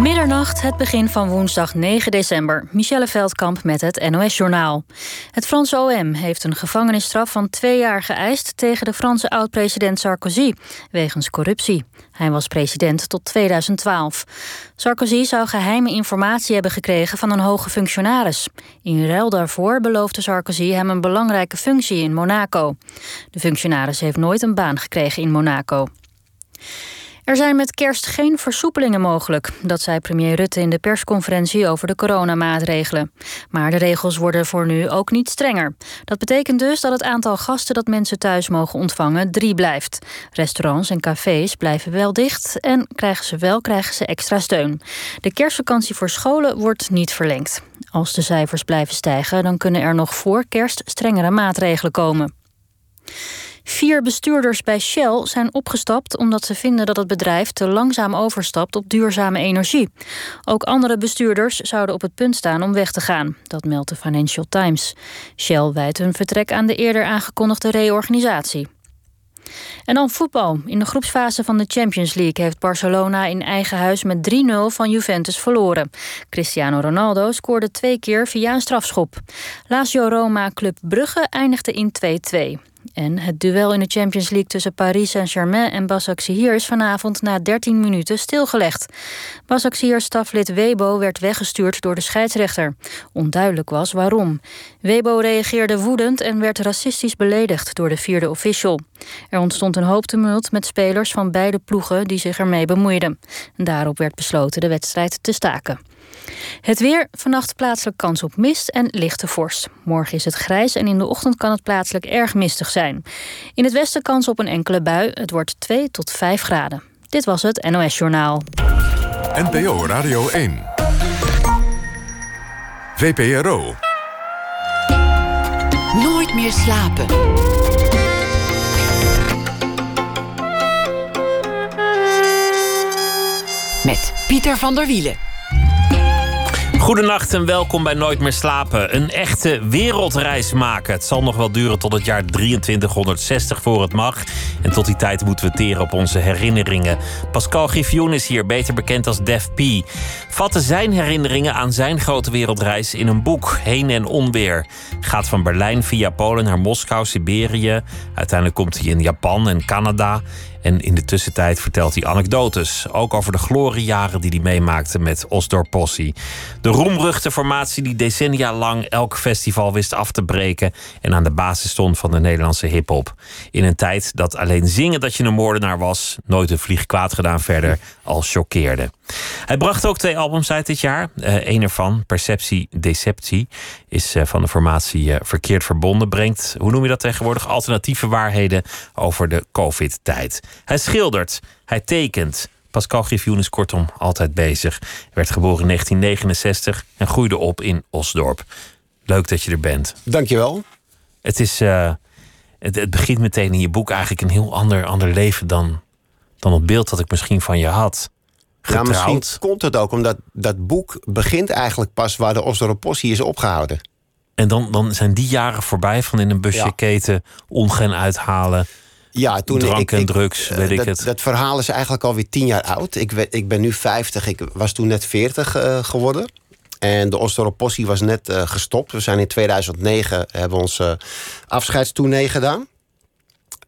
Middernacht, het begin van woensdag 9 december. Michelle Veldkamp met het NOS-journaal. Het Franse OM heeft een gevangenisstraf van twee jaar geëist... tegen de Franse oud-president Sarkozy, wegens corruptie. Hij was president tot 2012. Sarkozy zou geheime informatie hebben gekregen van een hoge functionaris. In ruil daarvoor beloofde Sarkozy hem een belangrijke functie in Monaco. De functionaris heeft nooit een baan gekregen in Monaco. Er zijn met kerst geen versoepelingen mogelijk. Dat zei premier Rutte in de persconferentie over de coronamaatregelen. Maar de regels worden voor nu ook niet strenger. Dat betekent dus dat het aantal gasten dat mensen thuis mogen ontvangen drie blijft. Restaurants en cafés blijven wel dicht en krijgen ze wel krijgen ze extra steun. De kerstvakantie voor scholen wordt niet verlengd. Als de cijfers blijven stijgen, dan kunnen er nog voor kerst strengere maatregelen komen. Vier bestuurders bij Shell zijn opgestapt omdat ze vinden dat het bedrijf te langzaam overstapt op duurzame energie. Ook andere bestuurders zouden op het punt staan om weg te gaan. Dat meldt de Financial Times. Shell wijt hun vertrek aan de eerder aangekondigde reorganisatie. En dan voetbal. In de groepsfase van de Champions League heeft Barcelona in eigen huis met 3-0 van Juventus verloren. Cristiano Ronaldo scoorde twee keer via een strafschop. Lazio Roma Club Brugge eindigde in 2-2. En het duel in de Champions League tussen Paris Saint-Germain en Basaksehir is vanavond na 13 minuten stilgelegd. Basaksehir staflid Webo werd weggestuurd door de scheidsrechter. Onduidelijk was waarom. Webo reageerde woedend en werd racistisch beledigd door de vierde official. Er ontstond een hoop tumult met spelers van beide ploegen die zich ermee bemoeiden. Daarop werd besloten de wedstrijd te staken. Het weer, vannacht plaatselijk kans op mist en lichte vorst. Morgen is het grijs en in de ochtend kan het plaatselijk erg mistig zijn. In het westen kans op een enkele bui. Het wordt 2 tot 5 graden. Dit was het NOS Journaal. NPO Radio 1. VPRO. Nooit meer slapen. Met Pieter van der Wielen. Goedenacht en welkom bij Nooit meer slapen. Een echte wereldreis maken. Het zal nog wel duren tot het jaar 2360 voor het mag. En tot die tijd moeten we teren op onze herinneringen. Pascal Griffioen is hier, beter bekend als Def P. Vatte zijn herinneringen aan zijn grote wereldreis in een boek, Heen en Onweer. Gaat van Berlijn via Polen naar Moskou, Siberië. Uiteindelijk komt hij in Japan en Canada. En in de tussentijd vertelt hij anekdotes. Ook over de gloriejaren die hij meemaakte met Osdorp Possie. De roemruchte formatie die decennia lang elk festival wist af te breken. En aan de basis stond van de Nederlandse hip-hop. In een tijd dat alleen zingen dat je een moordenaar was. nooit een vlieg kwaad gedaan verder. Al choqueerde. Hij bracht ook twee albums uit dit jaar. Uh, Eén ervan, Perceptie Deceptie, is uh, van de formatie uh, Verkeerd Verbonden. Brengt, hoe noem je dat tegenwoordig, alternatieve waarheden over de COVID-tijd. Hij schildert, hij tekent. Pascal Griffioen is kortom altijd bezig. Hij werd geboren in 1969 en groeide op in Osdorp. Leuk dat je er bent. Dankjewel. Het, is, het, het begint meteen in je boek eigenlijk een heel ander, ander leven dan, dan het beeld dat ik misschien van je had. Ja, misschien komt het ook omdat dat boek begint eigenlijk pas waar de Osdorpossie is opgehouden. En dan, dan zijn die jaren voorbij van in een busje ja. keten, ongen uithalen. Ja, toen drank ik, en ik, drugs, weet ik dat, het. Dat verhaal is eigenlijk alweer tien jaar oud. Ik, ik ben nu 50, ik was toen net 40 uh, geworden. En de Osdorpossie was net uh, gestopt. We zijn in 2009 hebben onze afscheidstournee gedaan.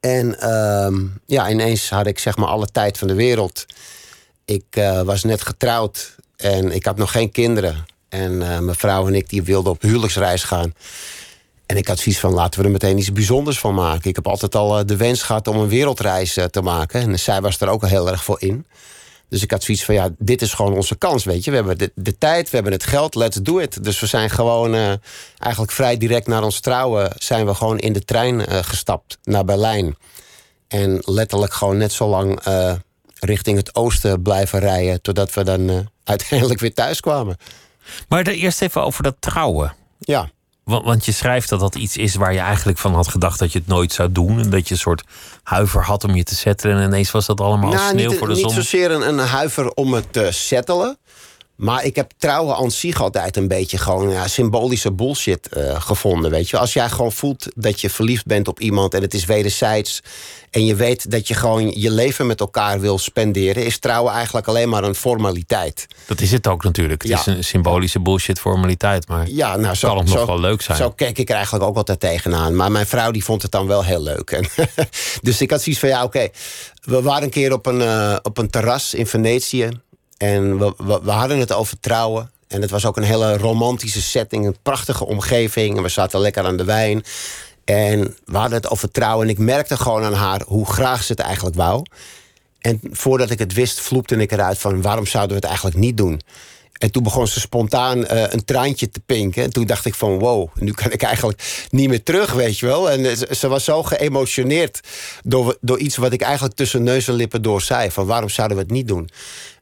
En uh, ja, ineens had ik zeg maar alle tijd van de wereld. Ik uh, was net getrouwd en ik had nog geen kinderen. En uh, mijn vrouw en ik die wilden op huwelijksreis gaan. En ik had zoiets van, laten we er meteen iets bijzonders van maken. Ik heb altijd al uh, de wens gehad om een wereldreis te maken. En zij was er ook al heel erg voor in. Dus ik had zoiets van, ja, dit is gewoon onze kans, weet je. We hebben de, de tijd, we hebben het geld, let's do it. Dus we zijn gewoon eigenlijk vrij direct na ons trouwen... zijn we gewoon in de trein gestapt naar Berlijn. En letterlijk gewoon net zo lang richting het oosten blijven rijden. Totdat we dan uiteindelijk weer thuis kwamen. Maar er eerst even over dat trouwen. Ja. Want, want, je schrijft dat dat iets is waar je eigenlijk van had gedacht dat je het nooit zou doen. En dat je een soort huiver had om je te settelen. En ineens was dat allemaal nou, sneeuw niet, voor de niet zon. Niet zozeer een, een, huiver om het te settelen. Maar ik heb trouwen aan zich altijd een beetje gewoon ja, symbolische bullshit uh, gevonden. Weet je? Als jij gewoon voelt dat je verliefd bent op iemand en het is wederzijds. En je weet dat je gewoon je leven met elkaar wil spenderen, is trouwen eigenlijk alleen maar een formaliteit. Dat is het ook natuurlijk. Het Ja. is een symbolische bullshit formaliteit. Maar Ja, nou, zo, kan het nog zo- wel leuk zijn. Zo keek ik er eigenlijk ook altijd tegenaan. Maar mijn vrouw die vond het dan wel heel leuk. En dus ik had zoiets van, ja, oké. We waren een keer op een, eh, op een terras in Venetië. En we, we, we hadden het over trouwen. En het was ook een hele romantische setting. Een prachtige omgeving. En we zaten lekker aan de wijn. En we hadden het over trouwen. En ik merkte gewoon aan haar hoe graag ze het eigenlijk wou. En voordat ik het wist, vloepte ik eruit van... waarom zouden we het eigenlijk niet doen? En toen begon ze spontaan eh, een traantje te pinken. En toen dacht ik van wow, nu kan ik eigenlijk niet meer terug, weet je wel. En eh, ze, ze was zo geëmotioneerd door, door iets wat ik eigenlijk tussen neus en lippen door zei. Van waarom zouden we het niet doen?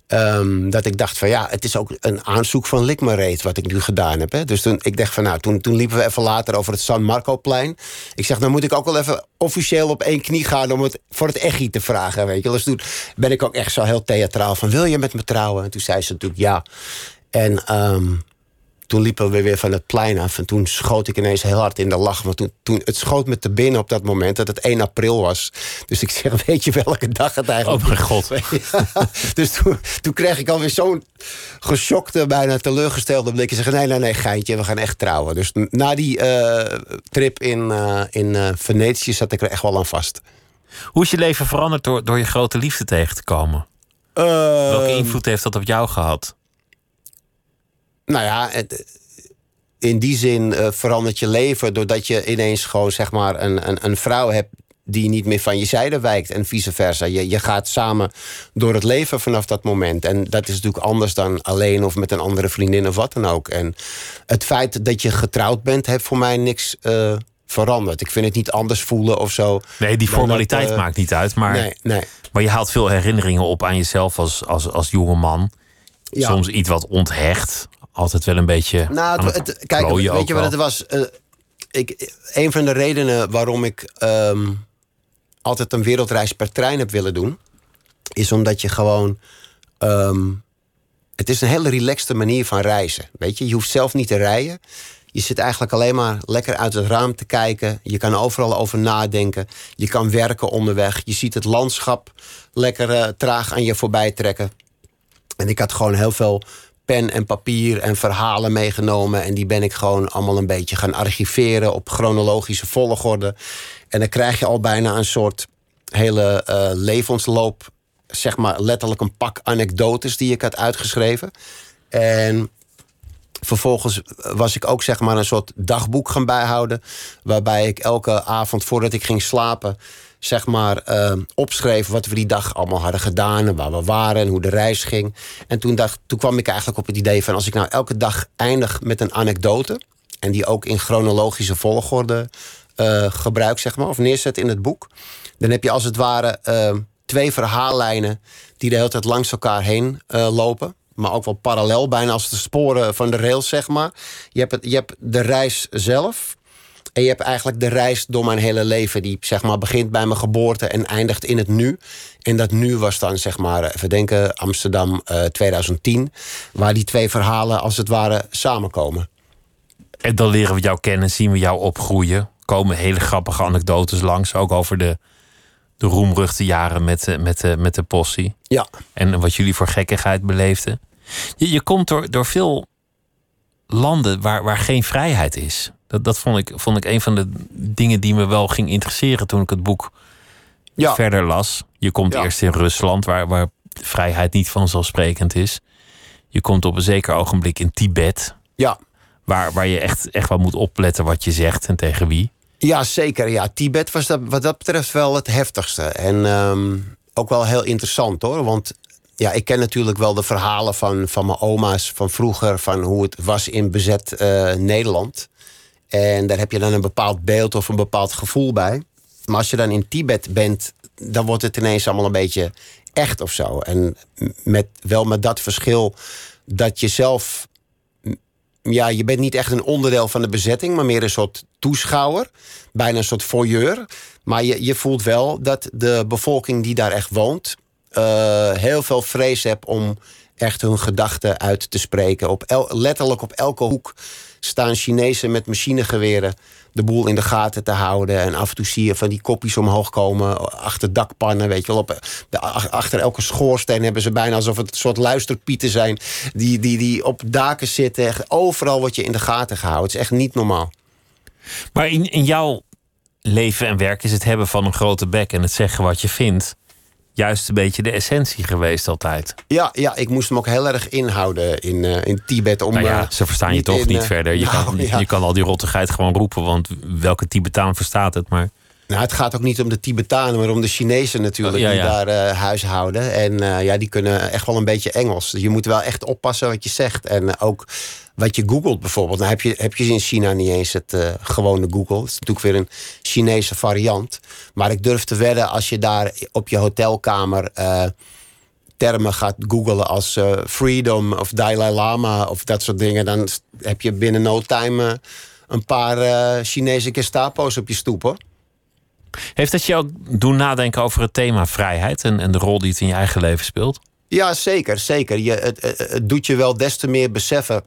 Ehm, dat ik dacht van ja, het is ook een aanzoek van Likmareet wat ik nu gedaan heb. Hè. Dus toen, ik dacht van nou, toen, toen liepen we even later over het San Marco-plein. Ik zeg, dan moet ik ook wel even officieel op één knie gaan om het voor het echi te vragen. Weet je. Dus toen ben ik ook echt zo heel theatraal van wil je met me trouwen? En toen zei ze natuurlijk ja. En ehm, toen liepen we weer van het plein af. En toen schoot ik ineens heel hard in de lach. Want toen, toen, het schoot me te binnen op dat moment dat het 1 april was. Dus ik zeg, weet je welke dag het eigenlijk Oh mijn god. ja, dus toen, toen kreeg ik alweer zo'n geschokte, bijna teleurgestelde blik. Ik zeg, nee, nee, nee, geintje, we gaan echt trouwen. Dus na die eh, trip in, eh, in eh, Venetië zat ik er echt wel aan vast. Hoe is je leven veranderd door, door je grote liefde tegen te komen? Ehm, Welke invloed heeft dat op jou gehad? Nou ja, het- in die zin eh, verandert je leven doordat je ineens gewoon zeg maar een, een, een vrouw hebt die niet meer van je zijde wijkt en vice versa. Je, je gaat samen door het leven vanaf dat moment. En dat is natuurlijk anders dan alleen of met een andere vriendin of wat dan ook. En het feit dat je getrouwd bent, heeft voor mij niks eh, veranderd. Ik vind het niet anders voelen of zo. Nee, die formaliteit dat, eh, maakt niet uit. Maar, Nee, nee. maar je haalt veel herinneringen op aan jezelf als, als, als jonge man. Ja. Soms iets wat onthecht. Altijd wel een beetje. Nou, het, het het- kijk, weet je wat het was? Eh, ik, een van de redenen waarom ik ehm, altijd een wereldreis per trein heb willen doen, is omdat je gewoon. ehm, het is een hele relaxte manier van reizen. Weet je, je hoeft zelf niet te rijden. Je zit eigenlijk alleen maar lekker uit het raam te kijken. Je kan overal over nadenken. Je kan werken onderweg. Je ziet het landschap lekker eh, traag aan je voorbij trekken. En ik had gewoon heel veel pen en papier en verhalen meegenomen. En die ben ik gewoon allemaal een beetje gaan archiveren op chronologische volgorde. En dan krijg je al bijna een soort hele eh, levensloop. Zeg maar letterlijk een pak anekdotes die ik had uitgeschreven. En vervolgens was ik ook zeg maar een soort dagboek gaan bijhouden. Waarbij ik elke avond voordat ik ging slapen. Zeg maar eh, opschreef wat we die dag allemaal hadden gedaan. En waar we waren en hoe de reis ging. En toen, dacht, toen kwam ik eigenlijk op het idee van als ik nou elke dag eindig met een anekdote. En die ook in chronologische volgorde eh, gebruik, zeg maar, of neerzet in het boek. Dan heb je als het ware eh, twee verhaallijnen die de hele tijd langs elkaar heen lopen. Maar ook wel parallel, bijna als de sporen van de rails, zeg maar. Je hebt, het, je hebt de reis zelf. En je hebt eigenlijk de reis door mijn hele leven. Die zeg maar begint bij mijn geboorte en eindigt in het nu. En dat nu was dan zeg maar, even denken, Amsterdam eh, 2010. Waar die twee verhalen als het ware samenkomen. En dan leren we jou kennen, zien we jou opgroeien. Komen hele grappige anekdotes langs. Ook over de, de roemruchte jaren met, de- met, met de possie. Ja, En wat jullie voor gekkigheid beleefden. Je, je komt door, door veel landen waar, waar geen vrijheid is. Dat, dat vond, ik, vond ik een van de dingen die me wel ging interesseren toen ik het boek ja. verder las. Je komt Ja. eerst in Rusland, waar, waar vrijheid niet vanzelfsprekend is. Je komt op een zeker ogenblik in Tibet, ja. waar, waar je echt, echt wel moet opletten wat je zegt en tegen wie. Ja, zeker. Ja, Tibet was dat, wat dat betreft wel het heftigste. En ehm, ook wel heel interessant hoor. Want ja, ik ken natuurlijk wel de verhalen van, van mijn oma's van vroeger. Van hoe het was in bezet eh, Nederland. En daar heb je dan een bepaald beeld of een bepaald gevoel bij. Maar als je dan in Tibet bent, dan wordt het ineens allemaal een beetje echt of zo. En met, wel met dat verschil dat je zelf ja, je bent niet echt een onderdeel van de bezetting, maar meer een soort toeschouwer. Bijna een soort voyeur. Maar je, je voelt wel dat de bevolking die daar echt woont. eh, heel veel vrees hebt om echt hun gedachten uit te spreken. Op letterlijk op elke hoek staan Chinezen met machinegeweren de boel in de gaten te houden. En af en toe zie je van die kopjes omhoog komen achter dakpannen. Weet je wel, op de, achter elke schoorsteen hebben ze bijna alsof het een soort luisterpieten zijn. Die, die, die op daken zitten. Echt overal word je in de gaten gehouden. Het is echt niet normaal. Maar in, in jouw leven en werk is het hebben van een grote bek en het zeggen wat je vindt juist een beetje de essentie geweest altijd. Ja, ja ik moest hem ook heel erg inhouden in, uh, in Tibet. Om, nou ja, eh, ze verstaan je toch niet eh, verder. Je, nou, kan, je kan al die rottigheid gewoon roepen, want welke Tibetaan verstaat het maar. Nou, het gaat ook niet om de Tibetanen, maar om de Chinezen natuurlijk, die daar uh, huishouden. En ja, die kunnen echt wel een beetje Engels. Je moet wel echt oppassen wat je zegt. En ook wat je googelt bijvoorbeeld. Nou heb je, heb je in China niet eens het uh, gewone Google. Het is natuurlijk weer een Chinese variant. Maar ik durf te wedden als je daar op je hotelkamer termen gaat googlen als uh, freedom of Dalai Lama of dat soort dingen. Dan heb je binnen no time een paar Chinese Gestapo's op je stoep hoor. Heeft dat je ook doen nadenken over het thema vrijheid en, en de rol die het in je eigen leven speelt? Ja, zeker. zeker. Je, het, doet je wel des te meer beseffen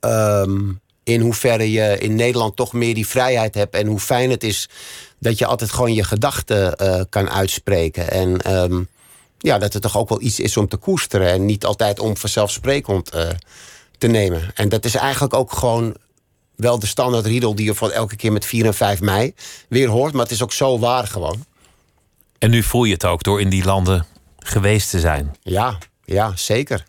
Ehm, in hoeverre je in Nederland toch meer die vrijheid hebt. En hoe fijn het is dat je altijd gewoon je gedachten uh, kan uitspreken. En ehm, ja, dat het toch ook wel iets is om te koesteren. En niet altijd om vanzelfsprekend uh, te nemen. En dat is eigenlijk ook gewoon wel de standaard riedel die je van elke keer met 4 en 5 mei weer hoort. Maar het is ook zo waar gewoon. En nu voel je het ook door in die landen geweest te zijn. Ja, ja zeker.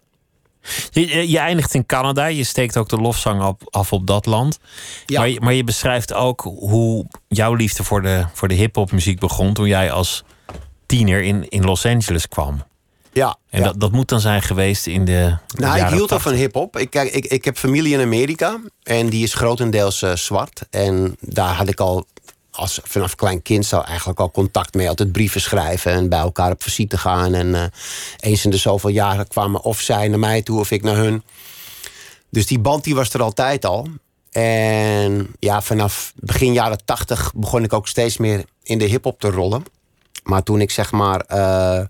Je, je, eindigt in Canada, je steekt ook de lofzang af op dat land. Ja. Maar, je, maar je beschrijft ook hoe jouw liefde voor de, voor de hip-hop muziek begon toen jij als tiener in, in Los Angeles kwam. Ja, en Dat, dat moet dan zijn geweest in de. Nou, ik hield al van hip-hop. Ik, ik, ik heb familie in Amerika en die is grotendeels uh, zwart. En daar had ik al als vanaf klein kind zou eigenlijk al contact mee. Altijd brieven schrijven en bij elkaar op visite gaan. En uh, eens in de zoveel jaren kwamen of zij naar mij toe of ik naar hun. Dus die band die was er altijd al. En ja, vanaf begin jaren tachtig begon ik ook steeds meer in de hip-hop te rollen. Maar toen ik zeg maar uh,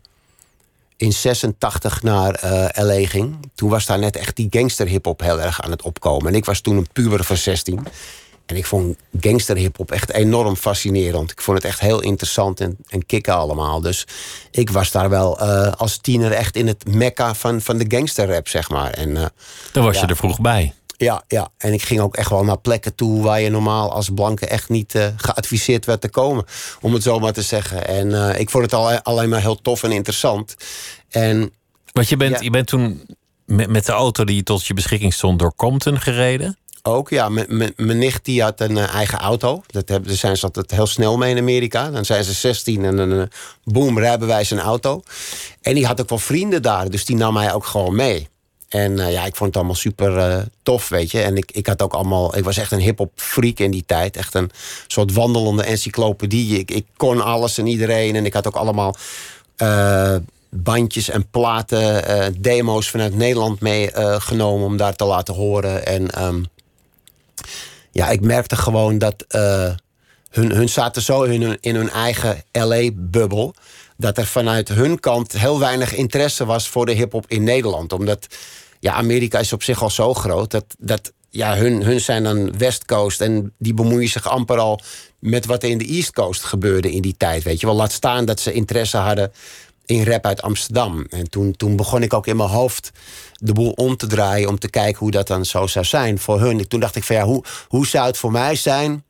in 86 naar uh, eh, LA ging, toen was daar net echt die gangster hip-hop heel erg aan het opkomen. En ik was toen een puber van 16. En ik vond gangster hip-hop echt enorm fascinerend. Ik vond het echt heel interessant en, en kicken allemaal. Dus ik was daar wel uh, als tiener echt in het mekka van, van de gangster rap, zeg maar. En, uh, Dan was je er vroeg bij. Ja, ja, en ik ging ook echt wel naar plekken toe waar je normaal als blanke echt niet uh, geadviseerd werd te komen. Om het zo maar te zeggen. En ik vond het al, alleen maar heel tof en interessant. En, Want je bent, je bent toen met, met de auto die tot je beschikking stond door Compton gereden? Ook, ja. Mijn nicht die had een eh, eigen auto. Dat hebben, daar zijn ze altijd heel snel mee in Amerika. Dan zijn ze 16 en dan boom, rijbewijs een auto. En die had ook wel vrienden daar. Dus die nam mij ook gewoon mee. En uh, ja, ik vond het allemaal super tof, weet je. En ik, ik had ook allemaal... Ik was echt een hip-hop freak in die tijd. Echt een soort wandelende encyclopedie. Ik, ik kon alles en iedereen. En ik had ook allemaal bandjes en platen, demo's vanuit Nederland meegenomen... om daar te laten horen. En... Um, ja, ik merkte gewoon dat hun, hun zaten zo in hun, in hun eigen LA-bubbel. Dat er vanuit hun kant heel weinig interesse was voor de hip-hop in Nederland. Omdat ja, Amerika is op zich al zo groot. Dat, dat ja, hun, hun zijn dan West Coast en die bemoeien zich amper al met wat er in de East Coast gebeurde in die tijd. Weet je wel, laat staan dat ze interesse hadden in rap uit Amsterdam. En toen, toen begon ik ook in mijn hoofd de boel om te draaien... om te kijken hoe dat dan zo zou zijn voor hun. Toen dacht ik van ja, hoe, hoe zou het voor mij zijn...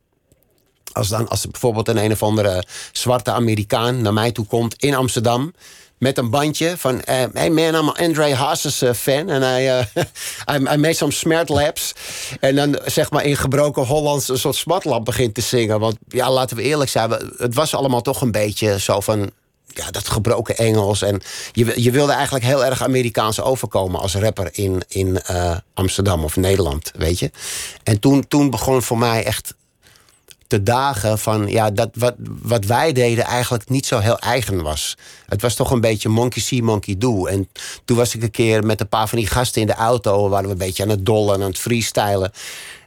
als, dan, als bijvoorbeeld een een of andere zwarte Amerikaan naar mij toe komt in Amsterdam met een bandje van... Uh, hey man, I'm an Andre Hazes uh, fan. En hij uh, I, made some smart laps. En dan zeg maar in gebroken Hollands een soort smatlap begint te zingen. Want ja, laten we eerlijk zijn. Het was allemaal toch een beetje zo van ja, dat gebroken Engels. En je, je wilde eigenlijk heel erg Amerikaans overkomen als rapper in, in uh, Amsterdam of Nederland, weet je. En toen, toen begon voor mij echt te dagen van ja, dat wat, wat wij deden eigenlijk niet zo heel eigen was. Het was toch een beetje monkey see, monkey do. En toen was ik een keer met een paar van die gasten in de auto, waren we een beetje aan het dollen en aan het freestylen.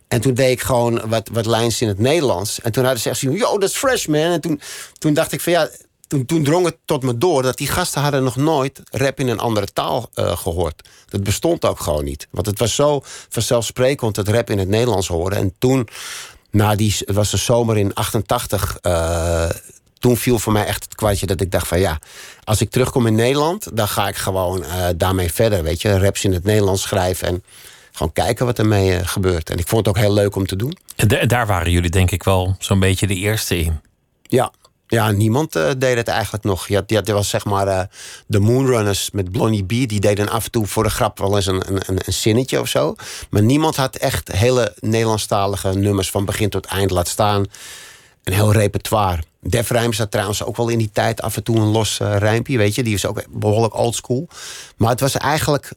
En toen deed ik gewoon wat, wat lijns in het Nederlands. En toen hadden ze echt zo, yo, dat is fresh man. En toen, toen dacht ik van ja, toen, toen drong het tot me door dat die gasten hadden nog nooit rap in een andere taal uh, gehoord. Dat bestond ook gewoon niet. Want het was zo vanzelfsprekend dat rap in het Nederlands hoorde. En toen, na die, het was de zomer in 88, uh, toen viel voor mij echt het kwartje dat ik dacht van ja, als ik terugkom in Nederland, dan ga ik gewoon uh, daarmee verder. Weet je, raps in het Nederlands schrijven en gewoon kijken wat ermee uh, gebeurt. En ik vond het ook heel leuk om te doen. En daar waren jullie denk ik wel zo'n beetje de eerste in. Ja, ja, niemand uh, deed het eigenlijk nog. Ja, had, was zeg maar uh, de Moonrunners met Blondie B. Die deden af en toe voor de grap wel eens een, een, een zinnetje of zo. Maar niemand had echt hele Nederlandstalige nummers van begin tot eind laat staan. Een heel repertoire. Def had trouwens ook wel in die tijd af en toe een los uh, rijmpje, weet je. Die is ook behoorlijk oldschool. Maar het was eigenlijk,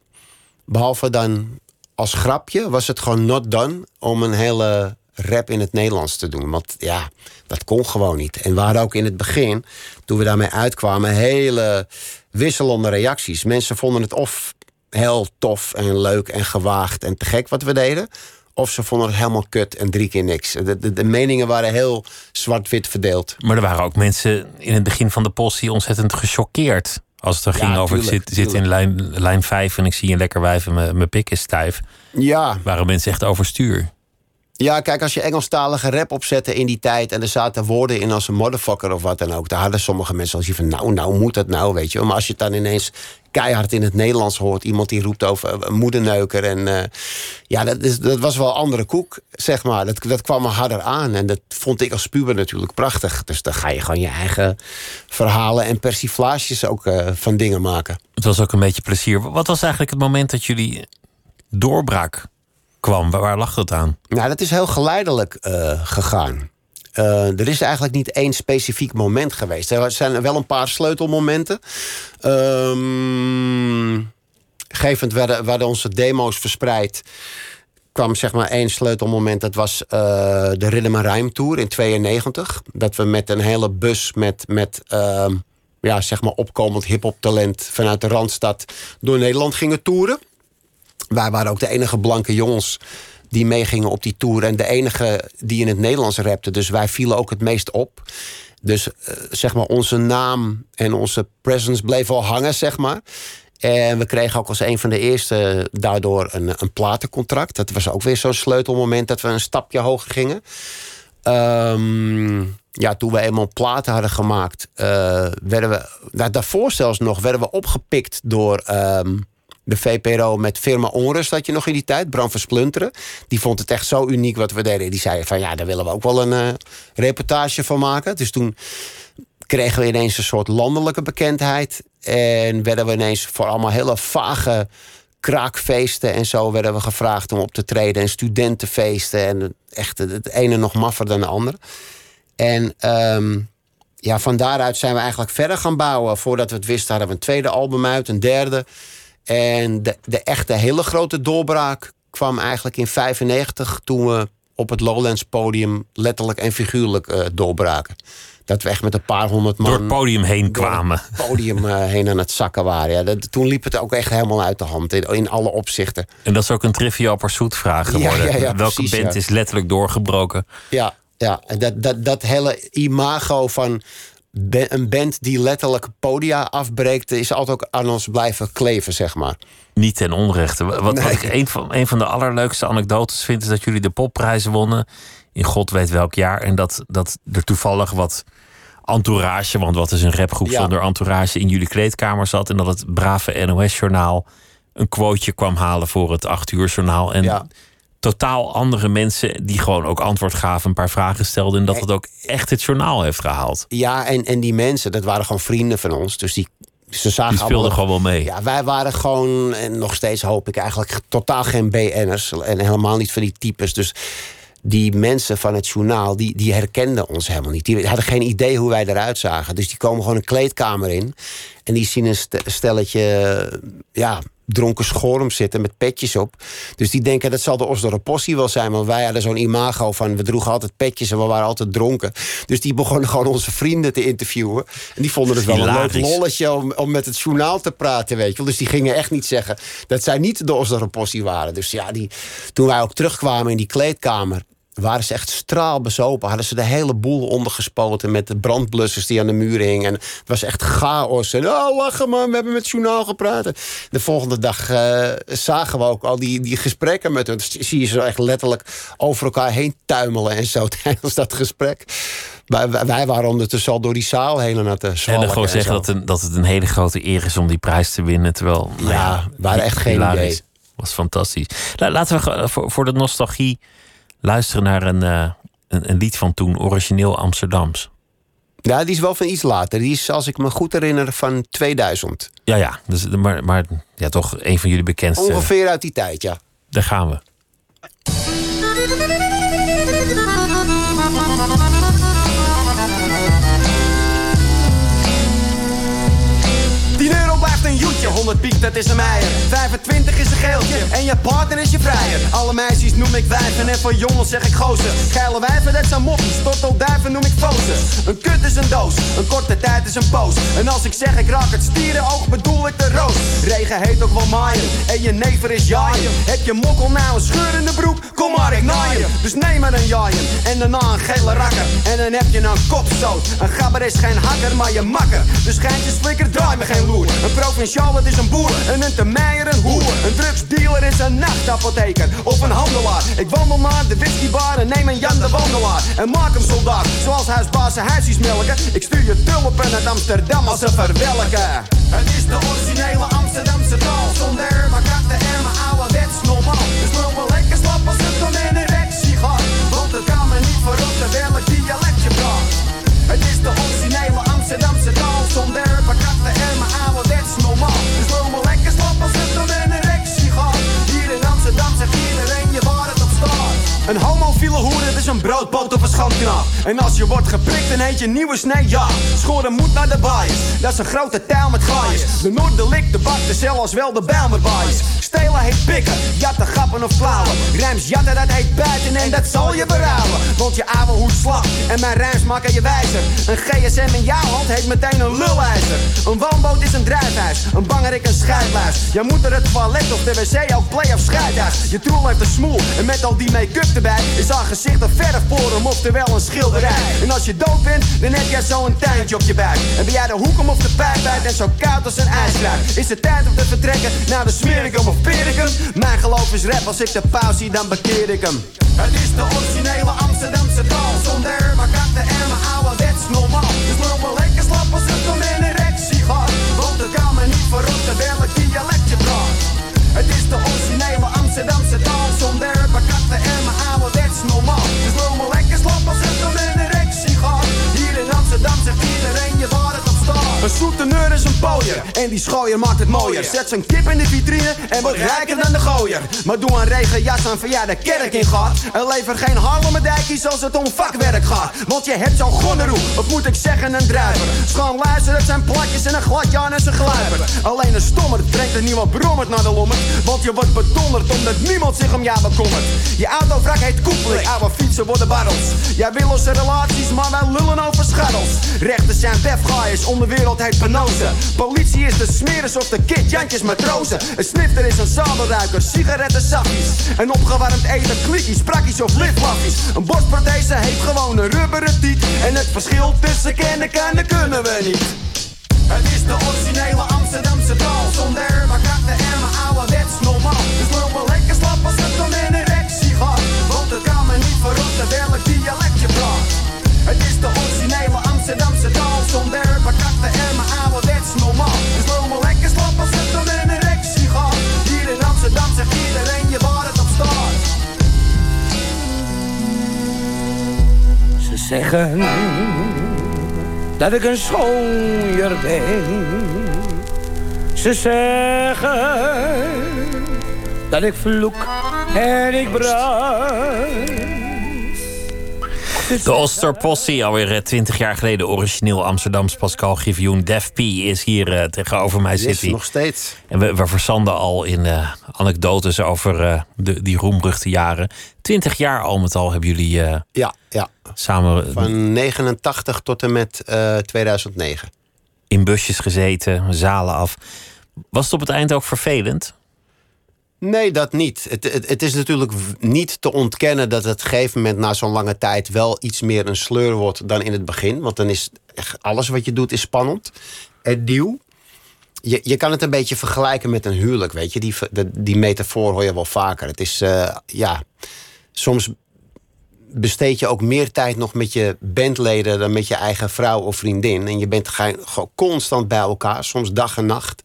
behalve dan als grapje, was het gewoon not done om een hele rap in het Nederlands te doen. Want ja, dat kon gewoon niet. En we hadden ook in het begin, toen we daarmee uitkwamen, hele wisselende reacties. Mensen vonden het of heel tof en leuk en gewaagd en te gek wat we deden. Of ze vonden het helemaal kut en drie keer niks. De, de, de meningen waren heel zwart-wit verdeeld. Maar er waren ook mensen in het begin van de post die ontzettend gechoqueerd. Als het er ging over, ik zit, zit in lijn, lijn 5 en ik zie een lekker wijf en mijn pik is stijf. Ja. Waren mensen echt overstuur. Ja, kijk, als je Engelstalige rap opzette in die tijd... en er zaten woorden in als een motherfucker of wat dan ook... daar hadden sommige mensen als je van, nou, nou moet dat nou, weet je. Maar als je het dan ineens keihard in het Nederlands hoort... iemand die roept over een moederneuker en... Uh, ja, dat, is, dat was wel andere koek, zeg maar. Dat, dat kwam er harder aan en dat vond ik als puber natuurlijk prachtig. Dus dan ga je gewoon je eigen verhalen en persiflages ook uh, van dingen maken. Het was ook een beetje plezier. Wat was eigenlijk het moment dat jullie doorbraak kwam? Waar lag dat aan? Nou, dat is heel geleidelijk uh, gegaan. Uh, er is eigenlijk niet één specifiek moment geweest. Er zijn wel een paar sleutelmomenten. Um, gevend werden, werden onze demo's verspreid kwam zeg maar één sleutelmoment. Dat was uh, de Rhythm Rhyme Tour in 92. Dat we met een hele bus met, met uh, ja, zeg maar opkomend hip-hop talent vanuit de Randstad door Nederland gingen toeren. Wij waren ook de enige blanke jongens die meegingen op die tour. En de enige die in het Nederlands rapte. Dus wij vielen ook het meest op. Dus uh, zeg maar onze naam en onze presence bleef al hangen, zeg maar. En we kregen ook als een van de eerste daardoor een, een platencontract. Dat was ook weer zo'n sleutelmoment dat we een stapje hoger gingen. Um, ja, toen we eenmaal platen hadden gemaakt, uh, werden we, nou, daarvoor zelfs nog, werden we opgepikt door um, de VPRO met firma Onrust had je nog in die tijd. Bram Versplinteren. Die vond het echt zo uniek wat we deden. Die zei van ja, daar willen we ook wel een uh, reportage van maken. Dus toen kregen we ineens een soort landelijke bekendheid. En werden we ineens voor allemaal hele vage kraakfeesten en zo werden we gevraagd om op te treden. En studentenfeesten. En echt het ene nog maffer dan de andere. En um, ja, van daaruit zijn we eigenlijk verder gaan bouwen. Voordat we het wisten hadden we een tweede album uit, een derde. En de, de echte hele grote doorbraak kwam eigenlijk in 95 toen we op het Lowlands podium letterlijk en figuurlijk uh, doorbraken. Dat we echt met een paar honderd man... Door het podium heen kwamen. het podium uh, heen aan het zakken waren. Ja, dat, toen liep het ook echt helemaal uit de hand. In, in alle opzichten. En dat is ook een Trivial Pursuit vraag geworden. Ja, ja, ja, Welke precies, band is letterlijk doorgebroken? Ja, ja. Dat, dat, dat hele imago van een band die letterlijk podia afbreekt... is altijd ook aan ons blijven kleven, zeg maar. Niet ten onrechte. Wat, nee. wat ik een van, een van de allerleukste anekdotes vind... is dat jullie de popprijzen wonnen in god weet welk jaar. En dat, dat er toevallig wat entourage... want wat is een rapgroep ja. zonder entourage... in jullie kleedkamer zat. En dat het brave NOS-journaal een quoteje kwam halen voor het 8 uur journaal. En ja totaal andere mensen die gewoon ook antwoord gaven, een paar vragen stelden. En dat het ook echt het journaal heeft gehaald. Ja, en, en die mensen, dat waren gewoon vrienden van ons. Dus die, ze zagen die speelden gewoon wel mee. Ja, wij waren gewoon, en nog steeds hoop ik eigenlijk, totaal geen BN'ers. En helemaal niet van die types. Dus die mensen van het journaal, die, die herkenden ons helemaal niet. Die hadden geen idee hoe wij eruit zagen. Dus die komen gewoon een kleedkamer in. En die zien een stelletje, ja, dronken schorm zitten met petjes op. Dus die denken dat zal de Osdorp-possie wel zijn. Want wij hadden zo'n imago van we droegen altijd petjes en we waren altijd dronken. Dus die begonnen gewoon onze vrienden te interviewen. En die vonden het wel een leuk lolletje om, om met het journaal te praten, weet je wel. Dus die gingen echt niet zeggen dat zij niet de Osdorp-possie waren. Dus ja, die, toen wij ook terugkwamen in die kleedkamer waren ze echt straalbezopen. Hadden ze de hele boel ondergespoten met de brandblussers die aan de muur hingen. En het was echt chaos. En oh, lachen man, we hebben met het journaal gepraat. En de volgende dag uh, zagen we ook al die, die gesprekken met hun. zie je ze echt letterlijk over elkaar heen tuimelen en zo tijdens dat gesprek. Wij, wij waren ondertussen al door die zaal heen aan het zwalken. En dan gewoon zeggen dat, een, dat het een hele grote eer is om die prijs te winnen. Terwijl, nou ja, we waren echt geen idee. was fantastisch. Laten we voor, voor de nostalgie luisteren naar een, uh, een, een, lied van toen, origineel Amsterdams. Ja, die is wel van iets later. Die is, als ik me goed herinner, van 2000. Ja, ja. Dus, maar, maar ja, toch een van jullie bekendste. Ongeveer uit die tijd, ja. Daar gaan we. een joetje, 100 piek dat is een meier. 25 is een geeltje en je partner is je vrijer. Alle meisjes noem ik wijven en voor jongens zeg ik gozer. Geile wijven dat zijn moppies, tortelduiven noem ik fozen. Een kut is een doos, een korte tijd is een poos. En als ik zeg ik raak het stierenoog bedoel ik de roos. Regen heet ook wel maaien en je never is jaaien. Heb je mokkel nou een scheur in de broek, kom maar ik naaien Dus neem maar een jaaien en daarna een gele rakker. En dan heb je een kopstoot. Een gabber is geen hakker maar je makker. Dus schijntjes flikker draai me geen loer. Een provinciaal het is een boer En een termeijer een hoer Een drugsdealer is een nachtapotheker Of een handelaar. Ik wandel naar de whiskybar en neem een Jan de Wandelaar. En maak hem soldaat Zoals huisbazen huisjes melken. Ik stuur je tulpen uit Amsterdam als ze verwelken Het is de originele Amsterdamse taal Zonder maar een broodboot of een schandknap. En als je wordt geprikt, dan heet je nieuwe snee, ja. Schoren moet naar de baaiers, dat is een grote taal met gaaiers. De Noorderlik, de bak, de cel als wel de Bijlmerbaaiers. Stelen heet pikken, jatten, grappen of flauwen. Rijms jatten, dat heet buiten en dat zal je berouwen. Want je ouwe slap en mijn rijms maken je wijzer. Een GSM in jouw hand heet meteen een lulijzer. Een woonboot is een drijfhuis, een bangerik een scheidluis. Je moet er het toilet of de wc ook play of scheidhuis. Je troel heeft een smoel en met al die make-up erbij is haar gezicht een verf voor hem, oftewel een schilderij. En als je dood bent, dan heb jij zo'n tuintje op je buik. En ben jij de hoek om of de pijp uit en zo koud als een ijskruid. Is het tijd om te vertrekken naar de Smericum of Pericum? Mijn geloof is rap, als ik de pauze zie, dan bekeer ik hem. Het is de originele Amsterdamse taal, zonder maar katten is een pooier en die schooier maakt het mooier. Zet zijn kip in de vitrine en wordt rijker dan de gooier. Maar doe een regenjas aan van jij de kerk in gaat. En lever geen Harlemmerdijkies als het om vakwerk gaat. Want je hebt zo'n gonneroe, of moet ik zeggen een druiver. Schoon luisteren, het zijn plakjes en een gladjaan en zijn gluiper. Alleen een stommer brengt er niemand brommerd naar de lommer. Want je wordt bedonderd omdat niemand zich om jou bekommert. Je autovrak heet koepeling, oude fietsen worden barrels. Jij wil losse relaties, maar wij lullen over scharrels. Rechten zijn wefgaaiers, onderwereld heet Politie is de smeres of de kid, Jantjes matrozen. Een snifter is een zadelruiker, sigaretten, sappies. En opgewarmd eten, klikkies, sprakkies of litlaffies. Een borstprothese heeft gewoon een rubberen tiet. En het verschil tussen kennen en kunnen we niet. Het is de originele Amsterdamse taal Zonder bakatten en mijn ouderwets normaal Dus loop wel lekker slap als het in erectie gaat Want het kan me niet verrotten welk dialect je praat Het is de originele Amsterdamse taal Zonder bakatten en mijn zeggen dat ik een schooier ben. Ze zeggen dat ik vloek en ik brand. De Osterpossie, alweer 20 jaar geleden origineel Amsterdams Pascal Givioen. Def P is hier uh, tegenover mij Yes, zitten. nog steeds. En we, we verzanden al in eh, anekdotes over eh, de, die roemruchte jaren. 20 jaar al met al hebben jullie eh, Ja, ja. samen Van 89 tot en met eh, 2009. in busjes gezeten, zalen af. Was het op het eind ook vervelend? Nee, dat niet. Het, het, het, is natuurlijk niet te ontkennen dat het gegeven moment na zo'n lange tijd wel iets meer een sleur wordt dan in het begin. Want dan is alles wat je doet is spannend en nieuw. Je, je kan het een beetje vergelijken met een huwelijk, weet je. Die, die metafoor hoor je wel vaker. Het is, uh, ja, soms besteed je ook meer tijd nog met je bandleden dan met je eigen vrouw of vriendin. En je bent gewoon constant bij elkaar, soms dag en nacht.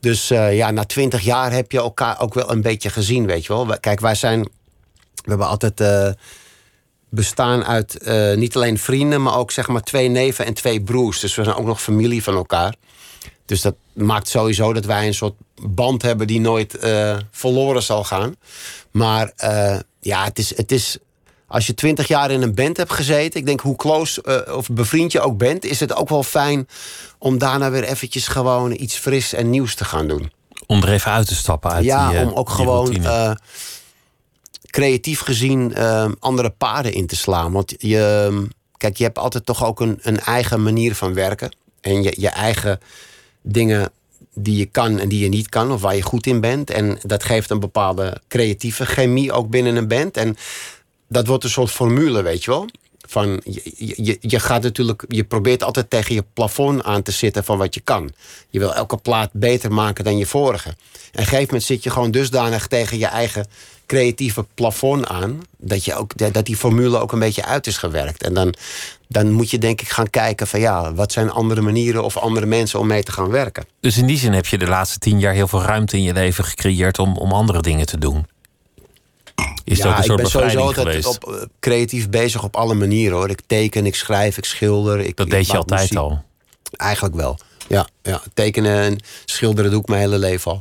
Dus uh, ja, na twintig jaar heb je elkaar ook wel een beetje gezien, weet je wel. Kijk, wij zijn. We hebben altijd uh, bestaan uit uh, niet alleen vrienden, maar ook zeg maar twee neven en twee broers. Dus we zijn ook nog familie van elkaar. Dus dat maakt sowieso dat wij een soort band hebben die nooit verloren zal gaan. Maar ja, het is, het is als je twintig jaar in een band hebt gezeten, ik denk hoe close uh, of bevriend je ook bent, is het ook wel fijn om daarna weer eventjes gewoon iets fris en nieuws te gaan doen. Om er even uit te stappen uit ja, die Ja, om ook gewoon uh, creatief gezien andere paden in te slaan. Want je, kijk, je hebt altijd toch ook een, een eigen manier van werken. En je, je eigen dingen die je kan en die je niet kan, of waar je goed in bent. En dat geeft een bepaalde creatieve chemie ook binnen een band. En dat wordt een soort formule, weet je wel. Van, je, je, je gaat natuurlijk, je probeert altijd tegen je plafond aan te zitten van wat je kan. Je wil elke plaat beter maken dan je vorige. En op een gegeven moment zit je gewoon dusdanig tegen je eigen creatieve plafond aan. Dat, je ook, dat die formule ook een beetje uit is gewerkt. En dan, dan moet je denk ik gaan kijken van ja, wat zijn andere manieren of andere mensen om mee te gaan werken. Dus in die zin heb je de laatste tien jaar heel veel ruimte in je leven gecreëerd om, om andere dingen te doen. Is ja, ik ben sowieso altijd op, uh, creatief bezig op alle manieren hoor. Ik teken, ik schrijf, ik schilder. Ik, dat deed je altijd muziek. al? Eigenlijk wel. Ja, ja, tekenen en schilderen doe ik mijn hele leven al.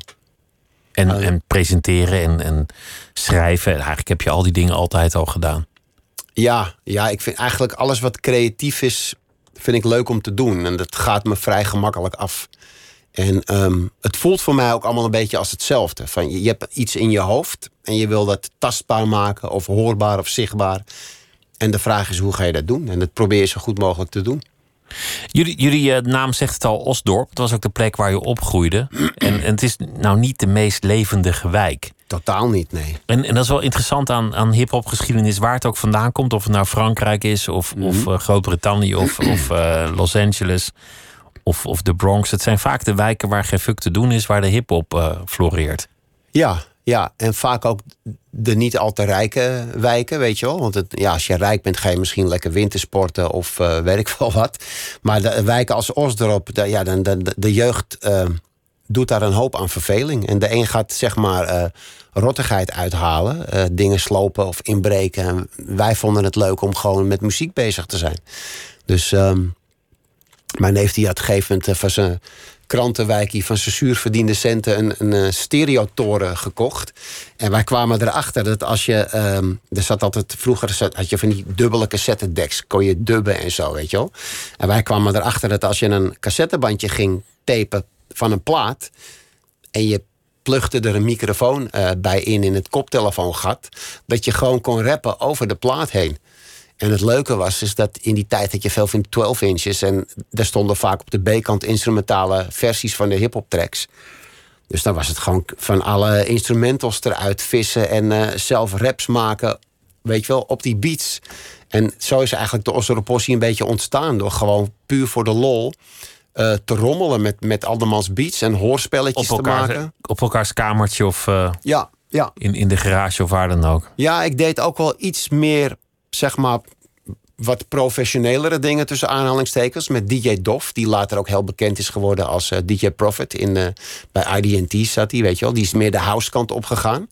En, uh, en presenteren en, en schrijven. Eigenlijk heb je al die dingen altijd al gedaan. Ja, ja, ik vind eigenlijk alles wat creatief is, vind ik leuk om te doen. En dat gaat me vrij gemakkelijk af. En um, het voelt voor mij ook allemaal een beetje als hetzelfde. Van, je, je hebt iets in je hoofd en je wil dat tastbaar maken of hoorbaar of zichtbaar. En de vraag is hoe ga je dat doen? En dat probeer je zo goed mogelijk te doen. Jullie, jullie uh, naam zegt het al, Osdorp. Het was ook de plek waar je opgroeide. en, en het is nou niet de meest levendige wijk. Totaal niet, nee. En, en dat is wel interessant aan, aan hip-hop geschiedenis, waar het ook vandaan komt. Of het nou Frankrijk is, of, mm -hmm. of uh, Groot-Brittannië, of, of uh, Los Angeles of, of de Bronx. Het zijn vaak de wijken waar geen fuck te doen is, waar de hip-hop uh, floreert. Ja, ja, en vaak ook de niet al te rijke wijken, weet je wel. Want het, ja, als je rijk bent, ga je misschien lekker wintersporten of uh, weet ik veel wat. Maar de wijken als Osdorp, de, ja, de, de, de jeugd uh, doet daar een hoop aan verveling. En de een gaat zeg maar uh, rottigheid uithalen, dingen slopen of inbreken. En wij vonden het leuk om gewoon met muziek bezig te zijn. Dus um, mijn neef die had gegeven moment van zijn krantenwijkie van zijn zuurverdiende centen een, een, een stereotoren gekocht. En wij kwamen erachter dat als je. Um, er zat altijd. Vroeger had je van die dubbele cassettedecks. kon je dubben en zo, weet je wel. En wij kwamen erachter dat als je een cassettebandje ging tapen van een plaat. en je plugde er een microfoon uh, bij in in het koptelefoongat. dat je gewoon kon rappen over de plaat heen. En het leuke was is dat in die tijd had je veel van 12 inches. En daar stonden vaak op de B-kant instrumentale versies van de hip-hop tracks. Dus dan was het gewoon van alle instrumentals eruit vissen en uh, zelf raps maken. Weet je wel, op die beats. En zo is eigenlijk de Osseropossie een beetje ontstaan. Door gewoon puur voor de lol uh, te rommelen met, met andermans beats en hoorspelletjes elkaar, te maken. Op elkaars kamertje of uh, ja, ja. In, in de garage of waar dan ook. Ja, ik deed ook wel iets meer zeg maar, wat professionelere dingen tussen aanhalingstekens. Met DJ Dof, die later ook heel bekend is geworden als uh, DJ Profit. In, uh, bij IDT zat hij, weet je wel. Die is meer de house kant opgegaan.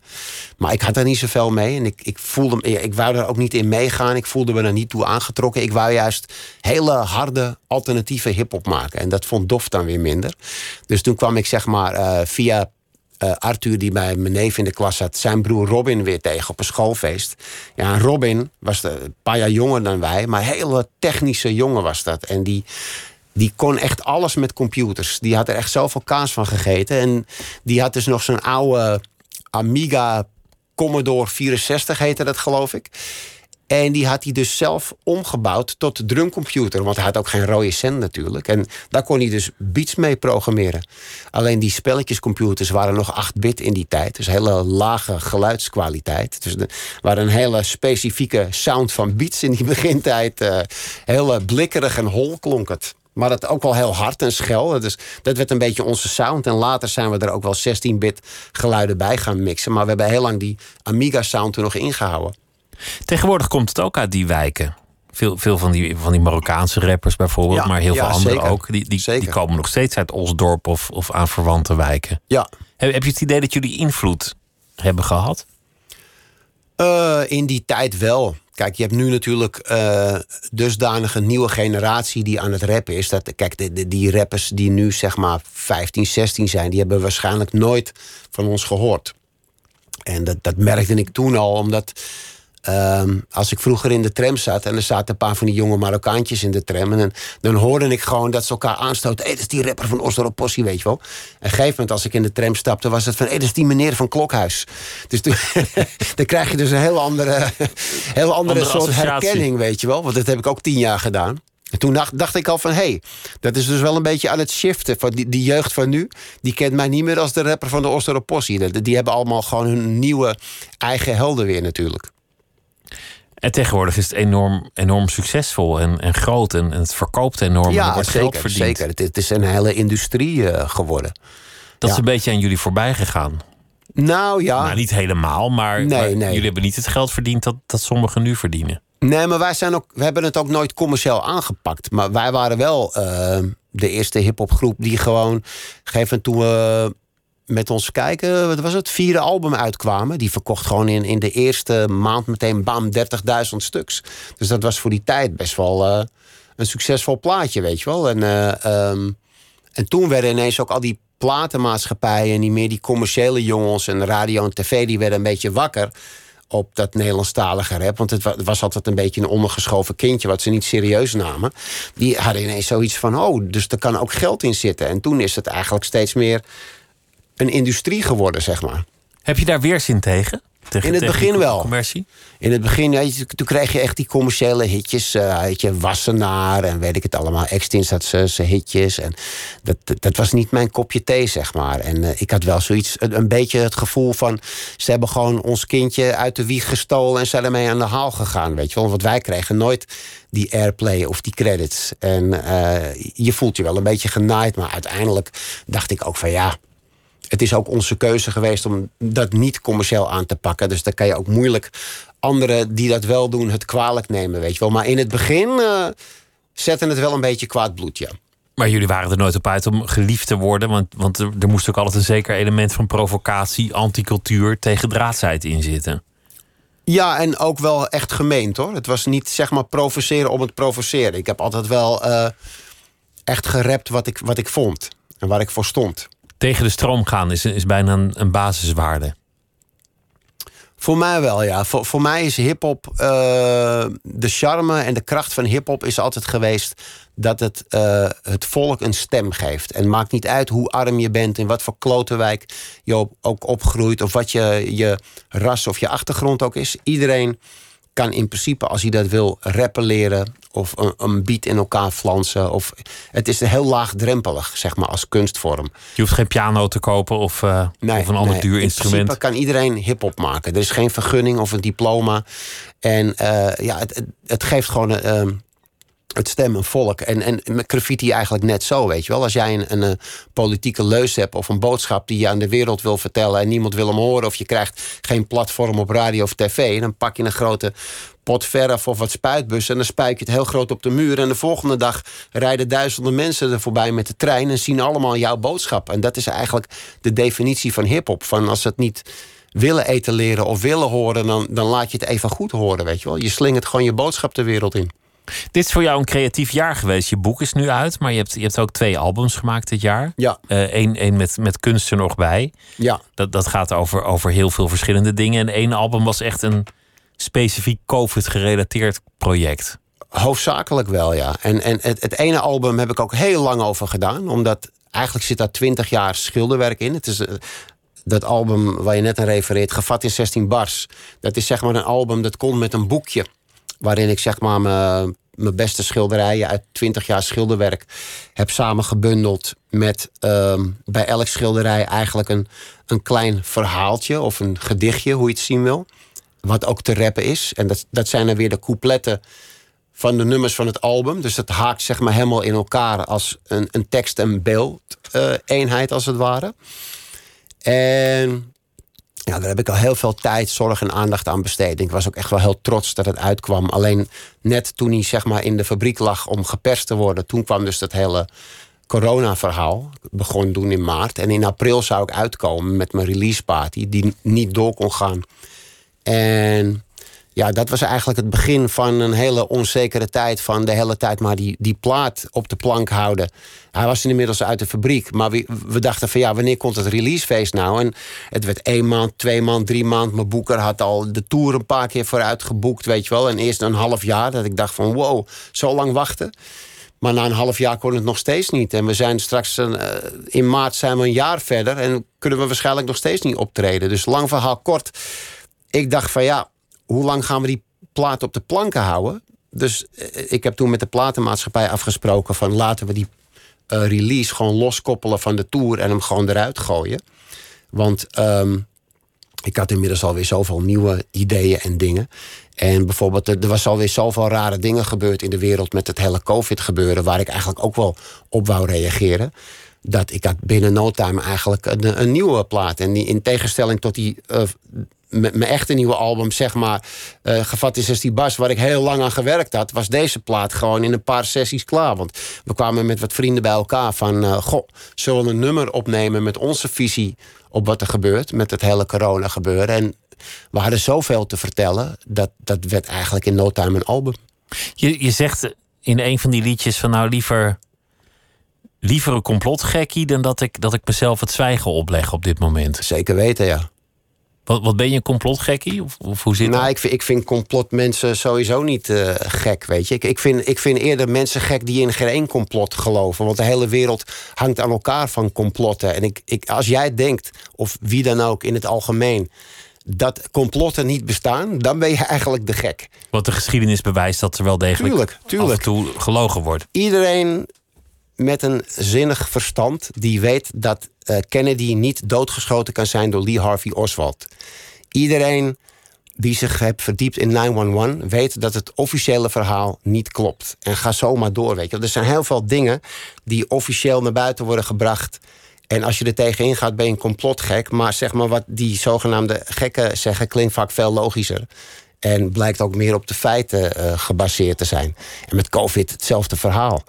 Maar ik had daar niet zoveel mee. En ik, ik voelde ik wou daar ook niet in meegaan. Ik voelde me daar niet toe aangetrokken. Ik wou juist hele harde alternatieve hip-hop maken. En dat vond Dof dan weer minder. Dus toen kwam ik zeg maar uh, via uh, Arthur, die bij mijn neef in de klas zat, zijn broer Robin weer tegen op een schoolfeest. Ja, Robin was een paar jaar jonger dan wij, maar een hele technische jongen was dat. En die, die kon echt alles met computers. Die had er echt zoveel kaas van gegeten. En die had dus nog zo'n oude Amiga Commodore 64, heette dat geloof ik. En die had hij dus zelf omgebouwd tot drumcomputer. Want hij had ook geen rode cent natuurlijk. En daar kon hij dus beats mee programmeren. Alleen die spelletjescomputers waren nog 8-bit in die tijd. Dus hele lage geluidskwaliteit. Dus er waren een hele specifieke sound van beats in die begintijd. Uh, heel blikkerig en hol klonk het. Maar dat ook wel heel hard en schel. Dus dat werd een beetje onze sound. En later zijn we er ook wel 16-bit geluiden bij gaan mixen. Maar we hebben heel lang die Amiga sound er nog ingehouden. Tegenwoordig komt het ook uit die wijken. Veel, veel van, die, van die Marokkaanse rappers bijvoorbeeld, maar heel veel anderen ook. Die, die, die, komen nog steeds uit Osdorp of, of aan verwante wijken. Ja. Heb, heb je het idee dat jullie invloed hebben gehad? Uh, in die tijd wel. Kijk, je hebt nu natuurlijk uh, dusdanig een nieuwe generatie die aan het rappen is. Dat, kijk, de, die rappers die nu zeg maar 15, 16 zijn, die hebben waarschijnlijk nooit van ons gehoord. En dat, dat merkte ik toen al, omdat Um, als ik vroeger in de tram zat en er zaten een paar van die jonge Marokkaantjes in de tram. En dan hoorde ik gewoon dat ze elkaar aanstoten. Hé, dat is die rapper van Oslo Possie, weet je wel. En op een gegeven moment, als ik in de tram stapte, was het van: hé, dat is die meneer van Klokhuis. Dus toen, dan krijg je dus een heel andere, heel andere, soort herkenning, weet je wel. Want dat heb ik ook tien jaar gedaan. En toen dacht, dacht, ik al van, hé, hey, dat is dus wel een beetje aan het shiften. Van die, die, jeugd van nu, die kent mij niet meer als de rapper van de Osteropossie. Die, die hebben allemaal gewoon hun nieuwe eigen helden weer natuurlijk. En tegenwoordig is het enorm, enorm succesvol en, en groot. En, en het verkoopt enorm. Ja, wordt zeker. Geld verdiend. zeker. Het, het, is een hele industrie uh, geworden. Dat ja. is een beetje aan jullie voorbij gegaan. Nou ja. Nou, niet helemaal, maar, nee, maar nee. jullie hebben niet het geld verdiend dat, dat sommigen nu verdienen. Nee, maar wij zijn ook, we hebben het ook nooit commercieel aangepakt. Maar wij waren wel uh, de eerste hip-hopgroep die gewoon. Gegeven toen we met ons kijken, wat was het, vierde album uitkwamen. Die verkocht gewoon in, in de eerste maand meteen bam 30.000 stuks. Dus dat was voor die tijd best wel uh, een succesvol plaatje, weet je wel. En, uh, um, en toen werden ineens ook al die platenmaatschappijen... en niet meer die commerciële jongens en radio en tv... die werden een beetje wakker op dat Nederlandstalige rap. Want het was altijd een beetje een ondergeschoven kindje... wat ze niet serieus namen. Die hadden ineens zoiets van... oh, dus er kan ook geld in zitten. En toen is het eigenlijk steeds meer een industrie geworden, zeg maar. Heb je daar weerzin tegen? tegen in het tegen begin wel. Commercie? In het begin, ja, toen kreeg je echt die commerciële hitjes. Uh, je, Wassenaar en weet ik het allemaal. Extins had zijn hitjes. En dat, dat, dat, was niet mijn kopje thee, zeg maar. En uh, ik had wel zoiets, een, een, beetje het gevoel van... ze hebben gewoon ons kindje uit de wieg gestolen... en zijn ermee aan de haal gegaan, weet je wel. Want wij kregen nooit die airplay of die credits. En uh, je voelt je wel een beetje genaaid. Maar uiteindelijk dacht ik ook van ja het is ook onze keuze geweest om dat niet commercieel aan te pakken. Dus dan kan je ook moeilijk anderen die dat wel doen het kwalijk nemen, weet je wel. Maar in het begin uh, zetten het wel een beetje kwaad bloed, ja. Maar jullie waren er nooit op uit om geliefd te worden. Want, want er, er moest ook altijd een zeker element van provocatie, anticultuur, tegen draadsheid in zitten. Ja, en ook wel echt gemeend hoor. Het was niet zeg maar provoceren om het provoceren. Ik heb altijd wel uh, echt gerept wat ik, wat ik vond en waar ik voor stond tegen de stroom gaan is, is bijna een, een basiswaarde. Voor mij wel, ja. Voor, voor mij is hip-hop. Uh, de charme en de kracht van hip-hop is altijd geweest. dat het uh, het volk een stem geeft. En maakt niet uit hoe arm je bent. in wat voor klotenwijk je op, ook opgroeit. of wat je, je ras of je achtergrond ook is. Iedereen kan in principe, als hij dat wil, rappen leren. of een, een beat in elkaar flansen. Of, het is heel laagdrempelig, zeg maar, als kunstvorm. Je hoeft geen piano te kopen of, uh, nee, of een ander nee. duur instrument. In principe kan iedereen hip-hop maken. Er is geen vergunning of een diploma. En uh, ja, het, het, geeft gewoon. Uh, het stem een volk. En, en graffiti eigenlijk net zo, weet je wel. Als jij een, een, politieke leus hebt of een boodschap die je aan de wereld wil vertellen en niemand wil hem horen, of je krijgt geen platform op radio of tv, dan pak je een grote pot verf of wat spuitbussen en dan spuik je het heel groot op de muur. En de volgende dag rijden duizenden mensen er voorbij met de trein en zien allemaal jouw boodschap. En dat is eigenlijk de definitie van hip-hop. Van als het niet willen etaleren of willen horen, dan, dan laat je het even goed horen, weet je wel. Je slingert gewoon je boodschap de wereld in. Dit is voor jou een creatief jaar geweest. Je boek is nu uit, maar je hebt, je hebt ook twee albums gemaakt dit jaar. Ja. Eén uh, met, met kunst er nog bij. Ja. Dat, dat gaat over, over heel veel verschillende dingen. En één album was echt een specifiek COVID-gerelateerd project. Hoofdzakelijk wel, ja. En, en het, het ene album heb ik ook heel lang over gedaan. Omdat eigenlijk zit daar twintig jaar schilderwerk in. Het is... Uh, dat album waar je net aan refereert, Gevat in 16 bars. Dat is zeg maar een album dat komt met een boekje Waarin ik zeg maar mijn, beste schilderijen uit 20 jaar schilderwerk heb samengebundeld. Met ehm, bij elk schilderij eigenlijk een, een klein verhaaltje of een gedichtje, hoe je het zien wil. Wat ook te rappen is. En dat, dat zijn dan weer de coupletten van de nummers van het album. Dus dat haakt zeg maar helemaal in elkaar als een, een tekst- en beeld eenheid als het ware. En ja, daar heb ik al heel veel tijd, zorg en aandacht aan besteed. Ik was ook echt wel heel trots dat het uitkwam. Alleen net toen hij zeg maar in de fabriek lag om geperst te worden, toen kwam dus dat hele corona-verhaal. Begon doen in maart. En in april zou ik uitkomen met mijn release party, die niet door kon gaan. En ja, dat was eigenlijk het begin van een hele onzekere tijd. Van de hele tijd maar die, die plaat op de plank houden. Hij was inmiddels uit de fabriek. Maar we, we dachten van ja, wanneer komt het releasefeest nou? En het werd één maand, twee maand, drie maand. Mijn boeker had al de tour een paar keer vooruit geboekt, weet je wel. En eerst een half jaar dat ik dacht van wow, zo lang wachten. Maar na een half jaar kon het nog steeds niet. En we zijn straks uh, in maart zijn we een jaar verder. En kunnen we waarschijnlijk nog steeds niet optreden. Dus lang verhaal kort. Ik dacht van ja, hoe lang gaan we die plaat op de planken houden? Dus eh, ik heb toen met de platenmaatschappij afgesproken van laten we die uh, release gewoon loskoppelen van de tour en hem gewoon eruit gooien. Want um, ik had inmiddels alweer zoveel nieuwe ideeën en dingen. En bijvoorbeeld, er was alweer zoveel rare dingen gebeurd in de wereld met het hele COVID-gebeuren, waar ik eigenlijk ook wel op wou reageren. Dat ik had binnen no time eigenlijk een, een nieuwe plaat. En die, in tegenstelling tot die uh, mijn echte nieuwe album, zeg maar, uh, gevat is als die bas, waar ik heel lang aan gewerkt had, was deze plaat gewoon in een paar sessies klaar. Want we kwamen met wat vrienden bij elkaar van, uh, goh, zullen we een nummer opnemen met onze visie op wat er gebeurt, met het hele corona gebeuren. En we hadden zoveel te vertellen, dat, dat werd eigenlijk in no time een album. Je, je zegt in een van die liedjes van nou liever, liever een complotgekkie dan dat ik, dat ik mezelf het zwijgen opleg op dit moment. Zeker weten, ja. Wat, wat ben je een complotgekkie? Of, of hoe zit nou, dat? Ik vind, ik vind complotmensen sowieso niet uh, gek, weet je. Ik, ik, vind, ik vind eerder mensen gek die in geen één complot geloven. Want de hele wereld hangt aan elkaar van complotten. En ik, ik, als jij denkt, of wie dan ook in het algemeen... dat complotten niet bestaan, dan ben je eigenlijk de gek. Want de geschiedenis bewijst dat er wel degelijk tuurlijk, tuurlijk. af en toe gelogen wordt. Iedereen met een zinnig verstand die weet dat uh, Kennedy niet doodgeschoten kan zijn door Lee Harvey Oswald. Iedereen die zich heeft verdiept in 911 weet dat het officiële verhaal niet klopt. En ga zomaar door, weet je. Er zijn heel veel dingen die officieel naar buiten worden gebracht. En als je er tegenin gaat, ben je een complotgek. Maar zeg maar wat die zogenaamde gekken zeggen, klinkt vaak veel logischer. En blijkt ook meer op de feiten uh, gebaseerd te zijn. En met COVID hetzelfde verhaal.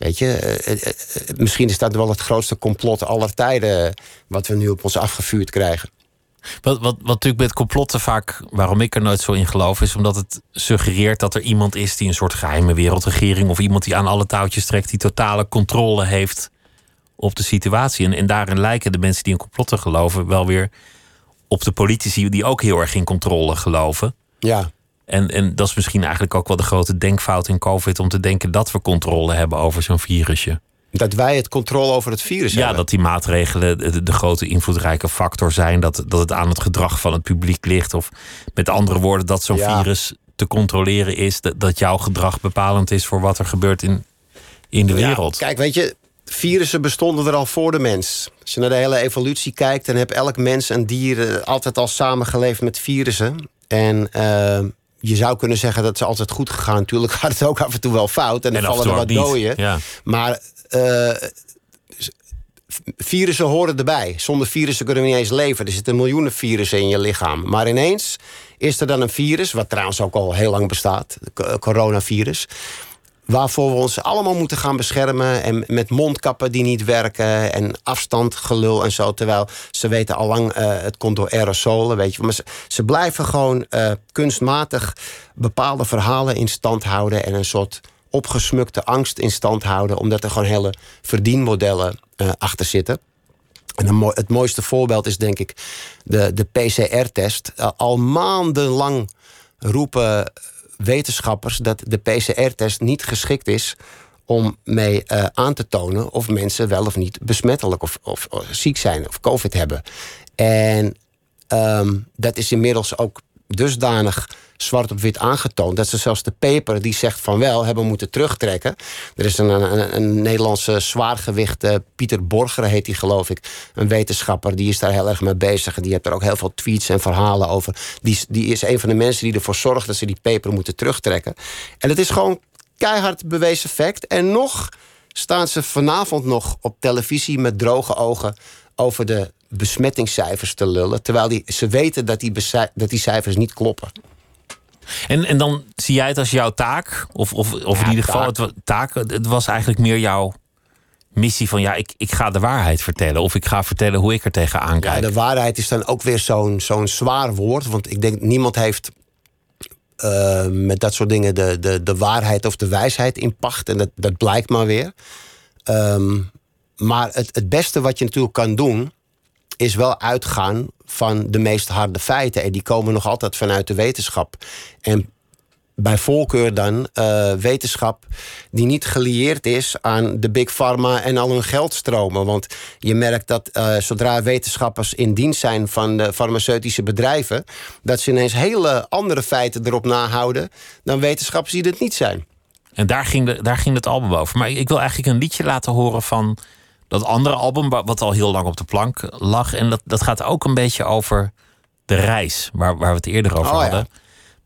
Weet je, uh, misschien is dat wel het grootste complot aller tijden. wat we nu op ons afgevuurd krijgen. Wat, wat, wat natuurlijk met complotten vaak, waarom ik er nooit zo in geloof, is omdat het suggereert dat er iemand is die een soort geheime wereldregering of iemand die aan alle touwtjes trekt, die totale controle heeft op de situatie. En, en daarin lijken de mensen die in complotten geloven wel weer op de politici die ook heel erg in controle geloven. Ja. En, en dat is misschien eigenlijk ook wel de grote denkfout in COVID om te denken dat we controle hebben over zo'n virusje. Dat wij het controle over het virus ja, hebben. Ja, dat die maatregelen de, de, grote invloedrijke factor zijn. Dat, dat het aan het gedrag van het publiek ligt. Of met andere woorden, dat zo'n Ja. virus te controleren is. Dat, dat jouw gedrag bepalend is voor wat er gebeurt in, in de Ja, wereld. kijk, weet je, virussen bestonden er al voor de mens. Als je naar de hele evolutie kijkt, dan heeft elk mens en dier eh, altijd al samengeleefd met virussen. En eh, je zou kunnen zeggen dat ze altijd goed gegaan. Natuurlijk gaat het ook af en toe wel fout en dan En vallen er wat. Ja. Maar eh, virussen horen erbij. Zonder virussen kunnen we niet eens leven. Er zitten miljoenen virussen in je lichaam. Maar ineens is er dan een virus, wat trouwens ook al heel lang bestaat, het coronavirus. Waarvoor we ons allemaal moeten gaan beschermen. En met mondkappen die niet werken. En afstandgelul en zo. Terwijl ze weten al lang, uh, het komt door aerosolen. Weet je. Maar ze, ze blijven gewoon uh, kunstmatig bepaalde verhalen in stand houden. En een soort opgesmukte angst in stand houden. Omdat er gewoon hele verdienmodellen uh, achter zitten. En het mooiste voorbeeld is denk ik de, de PCR-test. al maandenlang roepen wetenschappers dat de PCR-test niet geschikt is om mee uh, aan te tonen of mensen wel of niet besmettelijk of, of, ziek zijn of COVID hebben. En um, dat is inmiddels ook dusdanig zwart op wit aangetoond... dat ze zelfs de paper die zegt van wel hebben moeten terugtrekken. Er is een, een, een Nederlandse zwaargewicht, uh, Pieter Borger heet hij geloof ik... een wetenschapper, die is daar heel erg mee bezig... en die heeft er ook heel veel tweets en verhalen over. Die, die is een van de mensen die ervoor zorgt dat ze die paper moeten terugtrekken. En het is gewoon keihard bewezen fact. En nog staan ze vanavond nog op televisie met droge ogen over de besmettingscijfers te lullen. Terwijl die, ze weten dat die, dat die cijfers niet kloppen. En, en dan zie jij het als jouw taak? Of, of, of in ieder geval, het, taak, het was eigenlijk meer jouw missie van ja, ik, ik ga de waarheid vertellen. Of ik ga vertellen hoe ik er tegenaan kijk. Ja, de waarheid is dan ook weer zo'n zo'n zwaar woord. Want ik denk, niemand heeft uh, met dat soort dingen de, de, de waarheid of de wijsheid in pacht. En dat, dat blijkt maar weer. Um, maar het, het beste wat je natuurlijk kan doen, is wel uitgaan van de meest harde feiten. En die komen nog altijd vanuit de wetenschap. En bij voorkeur dan uh, wetenschap die niet gelieerd is aan de big pharma en al hun geldstromen. Want je merkt dat uh, zodra wetenschappers in dienst zijn van de farmaceutische bedrijven, dat ze ineens hele andere feiten erop nahouden dan wetenschappers die het niet zijn. En daar ging, de, daar ging het album over. Maar ik wil eigenlijk een liedje laten horen van dat andere album, wat al heel lang op de plank lag. En dat, dat gaat ook een beetje over de reis, waar, waar we het eerder over oh, hadden.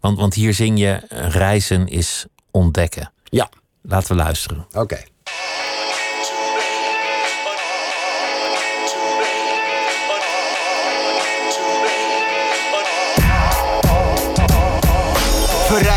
Want, want hier zing je: reizen is ontdekken. Ja. Laten we luisteren. Oké.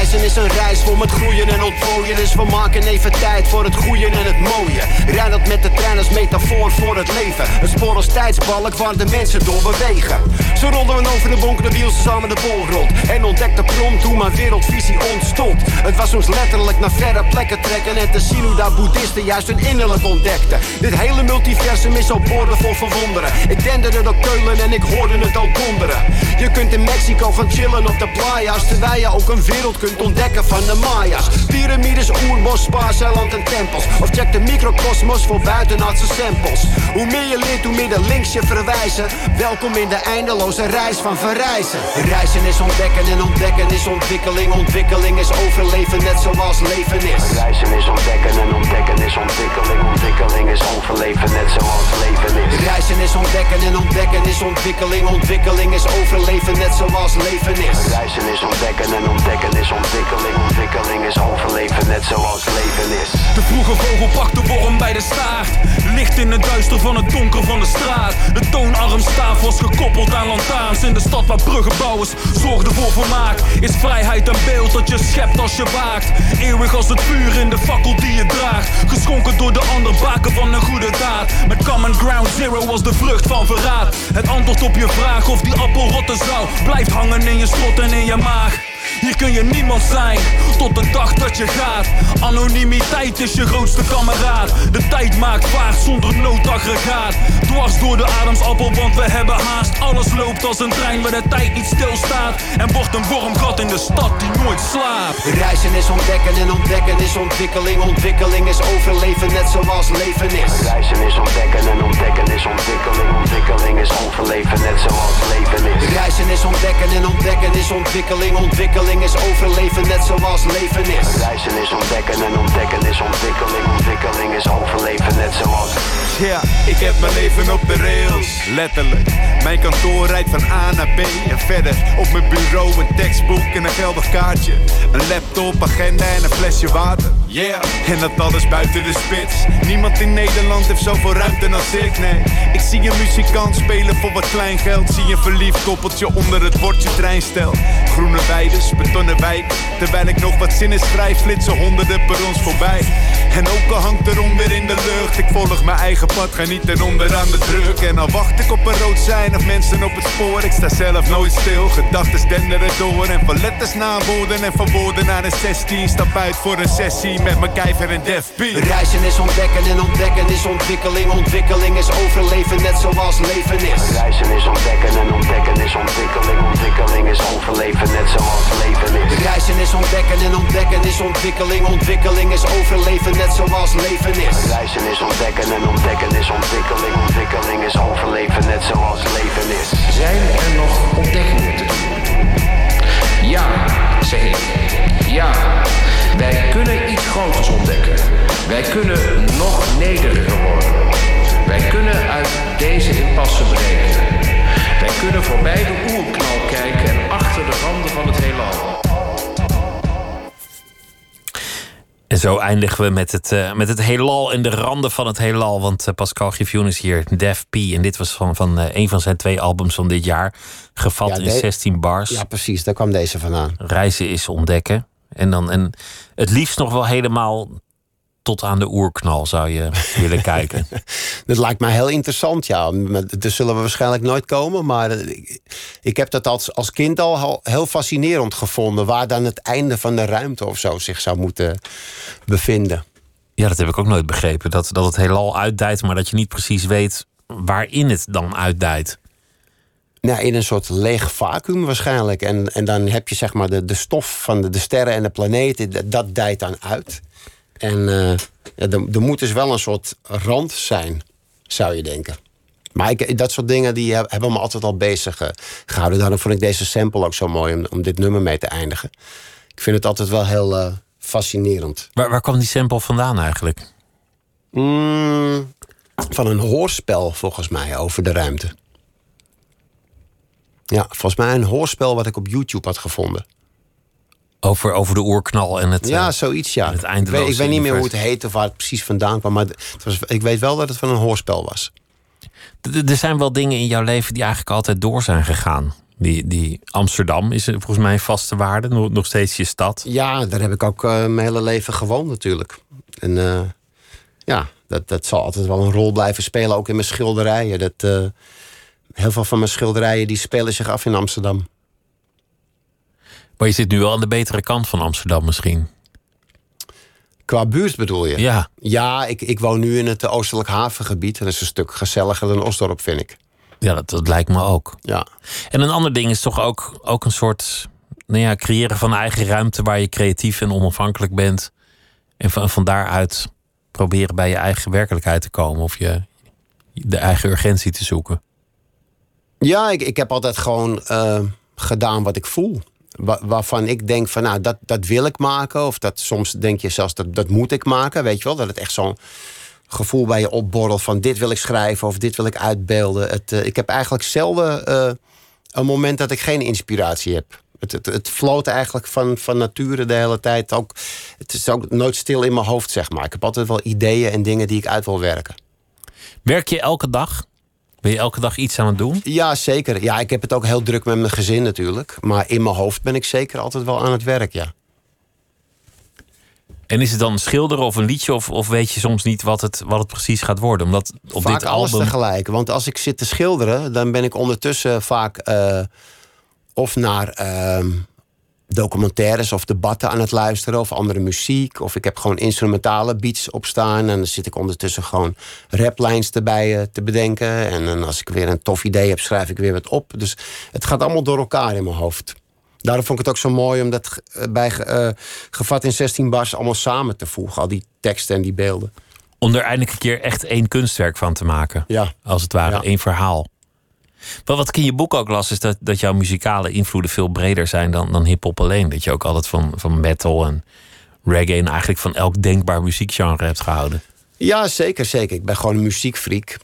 Verreizen is een reis voor met groeien en ontplooien. Dus we maken even tijd voor het groeien en het mooie. Rijn met de trein als metafoor voor het leven. Een spoor als tijdsbalk waar de mensen door bewegen. Zo rolden we over de bonk de wiel samen de bol rond. En ontdekte prompt hoe mijn wereldvisie ontstond. Het was ons letterlijk naar verre plekken trekken. En te zien hoe daar boeddhisten juist hun innerlijk ontdekten. Dit hele multiversum is al boordevol verwonderen. Ik denderde door Keulen en ik hoorde het al donderen. Je kunt in Mexico gaan chillen op de playas. Terwijl je ook een wereld kunt ontdekken van de Maya's. Pyramides, oerbos, spaarceiland en tempels. Of check de microcosmos voor buitenaardse samples. Hoe meer je leert, hoe meer de links je verwijzen. Welkom in de eindeloze reis van verreizen. Reizen is ontdekken en ontdekken is ontwikkeling. Ontwikkeling is overleven, net zoals leven is. Reizen is ontdekken en ontdekken is ontwikkeling. Ontwikkeling is overleven, net zoals leven is. Reizen is ontdekken en ontdekken is ontwikkeling. Ontwikkeling is overleven, net zoals leven is. Reizen is ontdekken en ontdekken is ontwikkeling, ontwikkeling is overleven, net zoals leven is. De vroege vogel pakt de worm bij de staart. Licht in het duister van het donker van de straat. De toonarmstaaf was gekoppeld aan lantaarns. In de stad waar bruggenbouwers zorgden voor vermaak. Is vrijheid een beeld dat je schept als je waakt. Eeuwig als het vuur in de fakkel die je draagt. Geschonken door de ander baken van een goede daad. Met common ground zero was de vrucht van verraad. Het antwoord op je vraag of die appel rotten zou. Blijft hangen in je strot en in je maag. Hier kun je niemand zijn, tot de dag dat je gaat. Anonimiteit is je grootste kameraad. De tijd maakt vaart zonder noodaggregaat. Dwars door de ademsappel, want we hebben haast. Alles loopt als een trein waar de tijd niet stilstaat. En wordt een wormgat in de stad die nooit slaapt. Reizen is ontdekken en ontdekken is ontwikkeling. Ontwikkeling is overleven, net zoals leven is. Reizen is ontdekken en ontdekken is ontwikkeling. Ontwikkeling is overleven, net zoals leven is. Reizen is ontdekken en ontdekken is ontwikkeling. Ontwikkeling is overleven net zoals leven is. Reizen is ontdekken en ontdekken is ontwikkeling. Ontwikkeling is overleven net zoals. Ja, ik heb mijn leven op de rails, letterlijk. Mijn kantoor rijdt van A naar B en verder. Op mijn bureau een tekstboek en een geldig kaartje. Een laptop, agenda en een flesje water. Yeah, en dat alles buiten de spits. Niemand in Nederland heeft zoveel ruimte als ik, nee. Ik zie een muzikant spelen voor wat klein geld. Zie een verliefd koppeltje onder het bordje treinstel. Groene weiden, betonnen wijk. Terwijl ik nog wat zinnen schrijf, flitsen honderden per ons voorbij. En ook al hangt de weer in de lucht. Ik volg mijn eigen pad, ga niet ten onder aan de druk. En al wacht ik op een rood zijn of mensen op het spoor. Ik sta zelf nooit stil, gedachten denderen door. En van letters naar woorden en van woorden naar een 16. Stap uit voor een sessie met mijn kijver en Def P. Reizen is ontdekken en ontdekken is ontwikkeling. Ontwikkeling is overleven, net zoals leven is. Reizen is ontdekken en ontdekken is ontwikkeling. Ontwikkeling is overleven, net zoals leven is. Reizen is ontdekken en ontdekken is ontwikkeling. Ontwikkeling is overleven, net zoals leven is. Reizen is ontdekken en ontdekken is ontwikkeling. Ontwikkeling is overleven, net zoals leven is. Zijn er nog ontdekkingen te doen? Wij kunnen iets groters ontdekken. Wij kunnen nog nederiger worden. Wij kunnen uit deze impasse breken. Wij kunnen voorbij de oerknal kijken en achter de randen van het heelal. En zo eindigen we met het, eh, met het heelal en de randen van het heelal. Want eh, Pascal Givioen is hier, Def P. En dit was van, van uh, een van zijn twee albums van dit jaar. Gevat in 16 bars. Ja, precies. Daar kwam deze vandaan. Reizen is ontdekken. En, dan, en het liefst nog wel helemaal tot aan de oerknal zou je willen kijken. dat lijkt mij heel interessant, ja. Er zullen we waarschijnlijk nooit komen. Maar ik, ik heb dat als, als kind al heel fascinerend gevonden. Waar dan het einde van de ruimte of zo zich zou moeten bevinden. Ja, dat heb ik ook nooit begrepen. Dat, dat het heelal uitdijt, maar dat je niet precies weet waarin het dan uitdijt. Nou, in een soort leeg vacuüm waarschijnlijk. En, en dan heb je zeg maar de, de stof van de, de sterren en de planeten, dat, dat dijt dan uit. En uh, er, er moet dus wel een soort rand zijn, zou je denken. Maar ik, dat soort dingen die hebben me altijd al bezig uh, gehouden. Daarom vond ik deze sample ook zo mooi om, om dit nummer mee te eindigen. Ik vind het altijd wel heel uh, fascinerend. Waar, waar kwam die sample vandaan eigenlijk? Mm, van een hoorspel volgens mij over de ruimte. Ja, volgens mij een hoorspel wat ik op YouTube had gevonden. Over, over de oerknal en het. Ja, zoiets ja. Het ik, weet, ik weet niet meer hoe het heet of waar het precies vandaan kwam. Maar het was, ik weet wel dat het van een hoorspel was. Er zijn wel dingen in jouw leven die eigenlijk altijd door zijn gegaan. Die, die Amsterdam is volgens mij een vaste waarde, nog, nog steeds je stad. Ja, daar heb ik ook uh, mijn hele leven gewoond natuurlijk. En uh, ja, dat, dat zal altijd wel een rol blijven spelen, ook in mijn schilderijen. Dat, uh, heel veel van mijn schilderijen die spelen zich af in Amsterdam. Maar je zit nu wel aan de betere kant van Amsterdam misschien. Qua buurt bedoel je? Ja. Ja, ik, ik woon nu in het Oostelijk Havengebied. Dat is een stuk gezelliger dan Osdorp, vind ik. Ja, dat, dat lijkt me ook. Ja. En een ander ding is toch ook, ook een soort nou ja, creëren van eigen ruimte waar je creatief en onafhankelijk bent. En van, van daaruit proberen bij je eigen werkelijkheid te komen of je de eigen urgentie te zoeken. Ja, ik, ik heb altijd gewoon uh, gedaan wat ik voel waarvan ik denk van nou, dat, dat wil ik maken. Of dat soms denk je zelfs dat, dat moet ik maken. Weet je wel, dat het echt zo'n gevoel bij je opborrelt van dit wil ik schrijven of dit wil ik uitbeelden. Het, uh, ik heb eigenlijk zelden uh, een moment dat ik geen inspiratie heb. Het, het, het eigenlijk van, van nature de hele tijd. Ook, het is ook nooit stil in mijn hoofd, zeg maar. Ik heb altijd wel ideeën en dingen die ik uit wil werken. Werk je elke dag? Ben je elke dag iets aan het doen? Ja, zeker. Ja, ik heb het ook heel druk met mijn gezin natuurlijk. Maar in mijn hoofd ben ik zeker altijd wel aan het werk, ja. En is het dan een schilder of een liedje? Of, of weet je soms niet wat het, wat het precies gaat worden? Omdat op vaak dit alles album... tegelijk. Want als ik zit te schilderen, dan ben ik ondertussen vaak... Uh, of naar... Uh, documentaires of debatten aan het luisteren of andere muziek. Of ik heb gewoon instrumentale beats opstaan. En dan zit ik ondertussen gewoon raplines erbij uh, te bedenken. En, en als ik weer een tof idee heb, schrijf ik weer wat op. Dus het gaat allemaal door elkaar in mijn hoofd. Daarom vond ik het ook zo mooi om dat bij uh, gevat in 16 bars allemaal samen te voegen. Al die teksten en die beelden. Om er eindelijk een keer echt één kunstwerk van te maken. Ja. Als het ware, Ja. één verhaal. Maar wat ik in je boek ook las, is dat, dat jouw muzikale invloeden veel breder zijn dan, dan hip-hop alleen. Dat je ook altijd van, van metal en reggae en eigenlijk van elk denkbaar muziekgenre hebt gehouden. Ja, zeker, zeker. Ik ben gewoon een muziekfreak.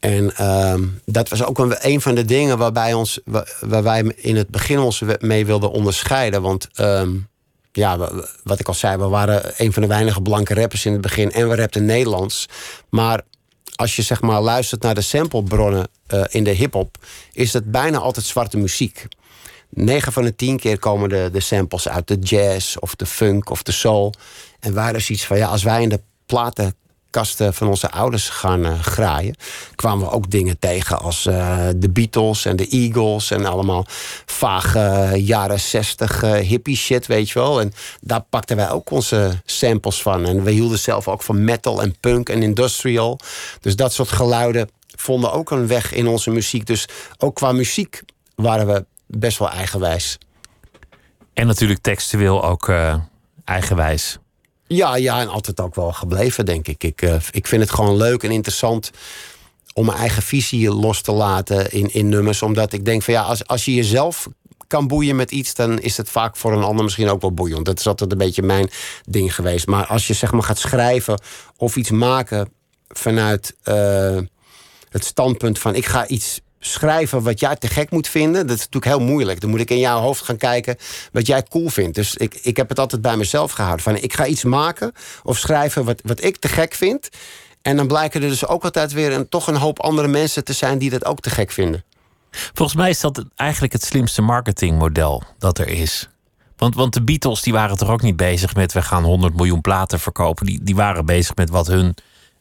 En ehm, dat was ook een, een van de dingen waarbij, ons, wa- waar wij in het begin ons mee wilden onderscheiden. Want ehm, ja, wa- wat ik al zei, we waren een van de weinige blanke rappers in het begin. En we rapten Nederlands. Maar als je zeg maar luistert naar de samplebronnen eh, in de hip-hop, is het bijna altijd zwarte muziek. 9 van de 10 keer komen de, de samples uit de jazz of de funk of de soul. En wij dus iets van ja, als wij in de platenkasten van onze ouders gaan eh, graaien, kwamen we ook dingen tegen als eh, de Beatles en de Eagles en allemaal vage eh, jaren 60 eh, hippie shit, weet je wel. En daar pakten wij ook onze samples van. En we hielden zelf ook van metal en punk en industrial. Dus dat soort geluiden vonden ook een weg in onze muziek. Dus ook qua muziek waren we best wel eigenwijs. En natuurlijk textueel ook eigenwijs. Ja, ja, en altijd ook wel gebleven, denk ik. Ik, eh, ik vind het gewoon leuk en interessant om mijn eigen visie los te laten in, in nummers. Omdat ik denk van ja, als, als je jezelf kan boeien met iets, dan is het vaak voor een ander misschien ook wel boeiend. Dat is altijd een beetje mijn ding geweest. Maar als je zeg maar gaat schrijven of iets maken vanuit eh, het standpunt van ik ga iets schrijven wat jij te gek moet vinden, dat is natuurlijk heel moeilijk. Dan moet ik in jouw hoofd gaan kijken wat jij cool vindt. Dus ik, ik heb het altijd bij mezelf gehouden. Van ik ga iets maken of schrijven wat, wat ik te gek vind. En dan blijken er dus ook altijd weer een, toch een hoop andere mensen te zijn die dat ook te gek vinden. Volgens mij is dat eigenlijk het slimste marketingmodel dat er is. Want, want de Beatles die waren toch ook niet bezig met we gaan 100 miljoen platen verkopen. Die, die waren bezig met wat hun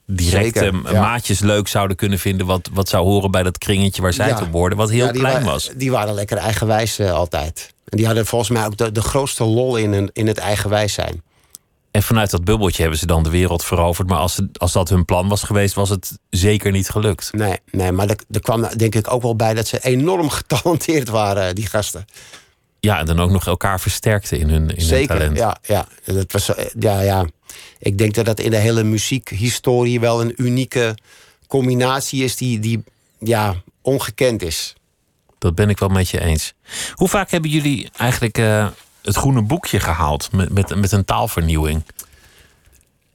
directe Zeker, ja. maatjes leuk zouden kunnen vinden. Wat, wat zou horen bij dat kringetje waar zij Ja. te worden. Wat heel Ja, klein wa- was. Die waren lekker eigenwijs eh, altijd. En die hadden volgens mij ook de, de grootste lol in, in het eigenwijs zijn. En vanuit dat bubbeltje hebben ze dan de wereld veroverd. Maar als, ze, als dat hun plan was geweest, was het zeker niet gelukt. Nee, nee maar er, kwam denk ik ook wel bij dat ze enorm getalenteerd waren, die gasten. Ja, en dan ook nog elkaar versterkten in hun, in hun Zeker, talent. ja, ja. Dat was, eh, ja, ja. Ik denk dat dat in de hele muziekhistorie wel een unieke combinatie is die, die ja, ongekend is. Dat ben ik wel met je eens. Hoe vaak hebben jullie eigenlijk eh, het groene boekje gehaald met, met, met een taalvernieuwing?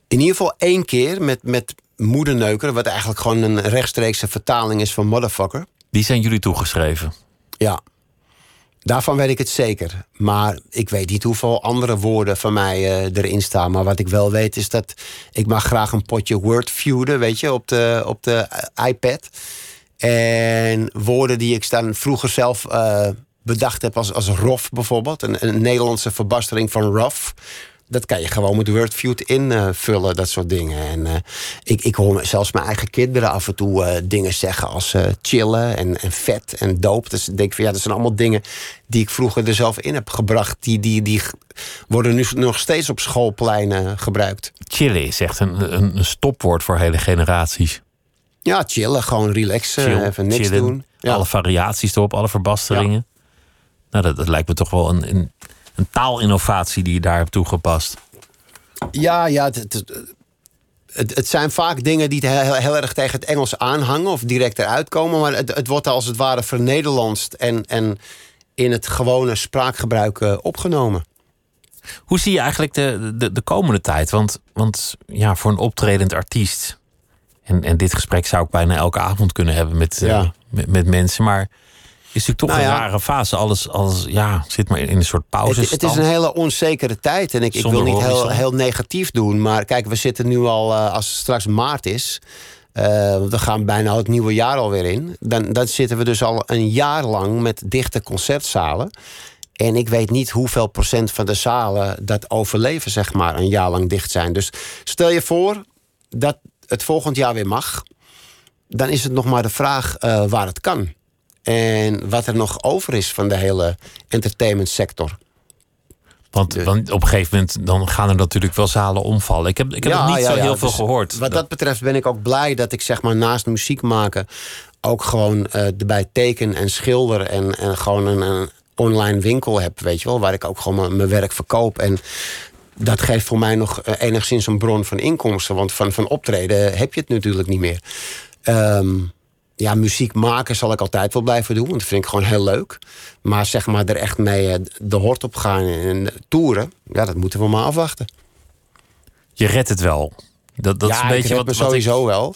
In ieder geval één keer met, met Moederneuker, wat eigenlijk gewoon een rechtstreekse vertaling is van Motherfucker. Die zijn jullie toegeschreven. Ja, daarvan weet ik het zeker. Maar ik weet niet hoeveel andere woorden van mij eh, erin staan. Maar wat ik wel weet is dat ik mag graag een potje Word feuden, weet je, op de, op de eh, iPad. En woorden die ik dan vroeger zelf eh, bedacht heb als, als rof bijvoorbeeld. Een, een Nederlandse verbastering van rough. Dat kan je gewoon met Wordfeud invullen, dat soort dingen. En eh, ik, ik hoor zelfs mijn eigen kinderen af en toe eh, dingen zeggen als eh, chillen en, en vet en doop. Dus ik denk van ja, dat zijn allemaal dingen die ik vroeger er zelf in heb gebracht. Die, die, die worden nu nog steeds op schoolpleinen gebruikt. Chillen is echt een, een, stopwoord voor hele generaties. Ja, chillen, gewoon relaxen, Chill, even niks chillen, doen. Ja. Alle variaties erop, alle verbasteringen. Nou, dat, dat lijkt me toch wel een, een, een taalinnovatie die je daar hebt toegepast. Ja, ja het, het, het, het zijn vaak dingen die heel, heel erg tegen het Engels aanhangen of direct eruit komen. Maar het, het wordt als het ware vernederlandst en, en in het gewone spraakgebruik eh, opgenomen. Hoe zie je eigenlijk de, de, de komende tijd? Want, want ja, voor een optredend artiest. En, en dit gesprek zou ik bijna elke avond kunnen hebben met, eh, met, met mensen. Maar is natuurlijk toch Nou een rare fase. Alles, alles ja, zit maar in, in een soort pauze. Het, het is een hele onzekere tijd. En ik, ik wil niet heel, heel negatief doen. Maar kijk, we zitten nu al, eh, als het straks maart is. eh, we gaan bijna het nieuwe jaar alweer in. Dan, dan zitten we dus al een jaar lang met dichte concertzalen. En ik weet niet hoeveel procent van de zalen dat overleven, zeg maar, een jaar lang dicht zijn. Dus stel je voor dat het volgend jaar weer mag. Dan is het nog maar de vraag eh, waar het kan. En wat er nog over is van de hele entertainmentsector. Want, want op een gegeven moment dan gaan er natuurlijk wel zalen omvallen. Ik heb, ik heb Ja, niet ja, zo ja, heel veel dus gehoord. Wat dat betreft ben ik ook blij dat ik zeg maar naast muziek maken ook gewoon eh, erbij teken en schilder en, en gewoon een, een online winkel heb, weet je wel, waar ik ook gewoon mijn- mijn werk verkoop. En dat geeft voor mij nog eh, enigszins een bron van inkomsten, want van, van optreden heb je het natuurlijk niet meer. Ehm, ja, muziek maken zal ik altijd wel blijven doen, want dat vind ik gewoon heel leuk. Maar zeg maar er echt mee eh, de hort op gaan en toeren, ja, dat moeten we maar afwachten. Je redt het wel. Dat, dat ja, is een beetje ik wat, me sowieso ik, wel.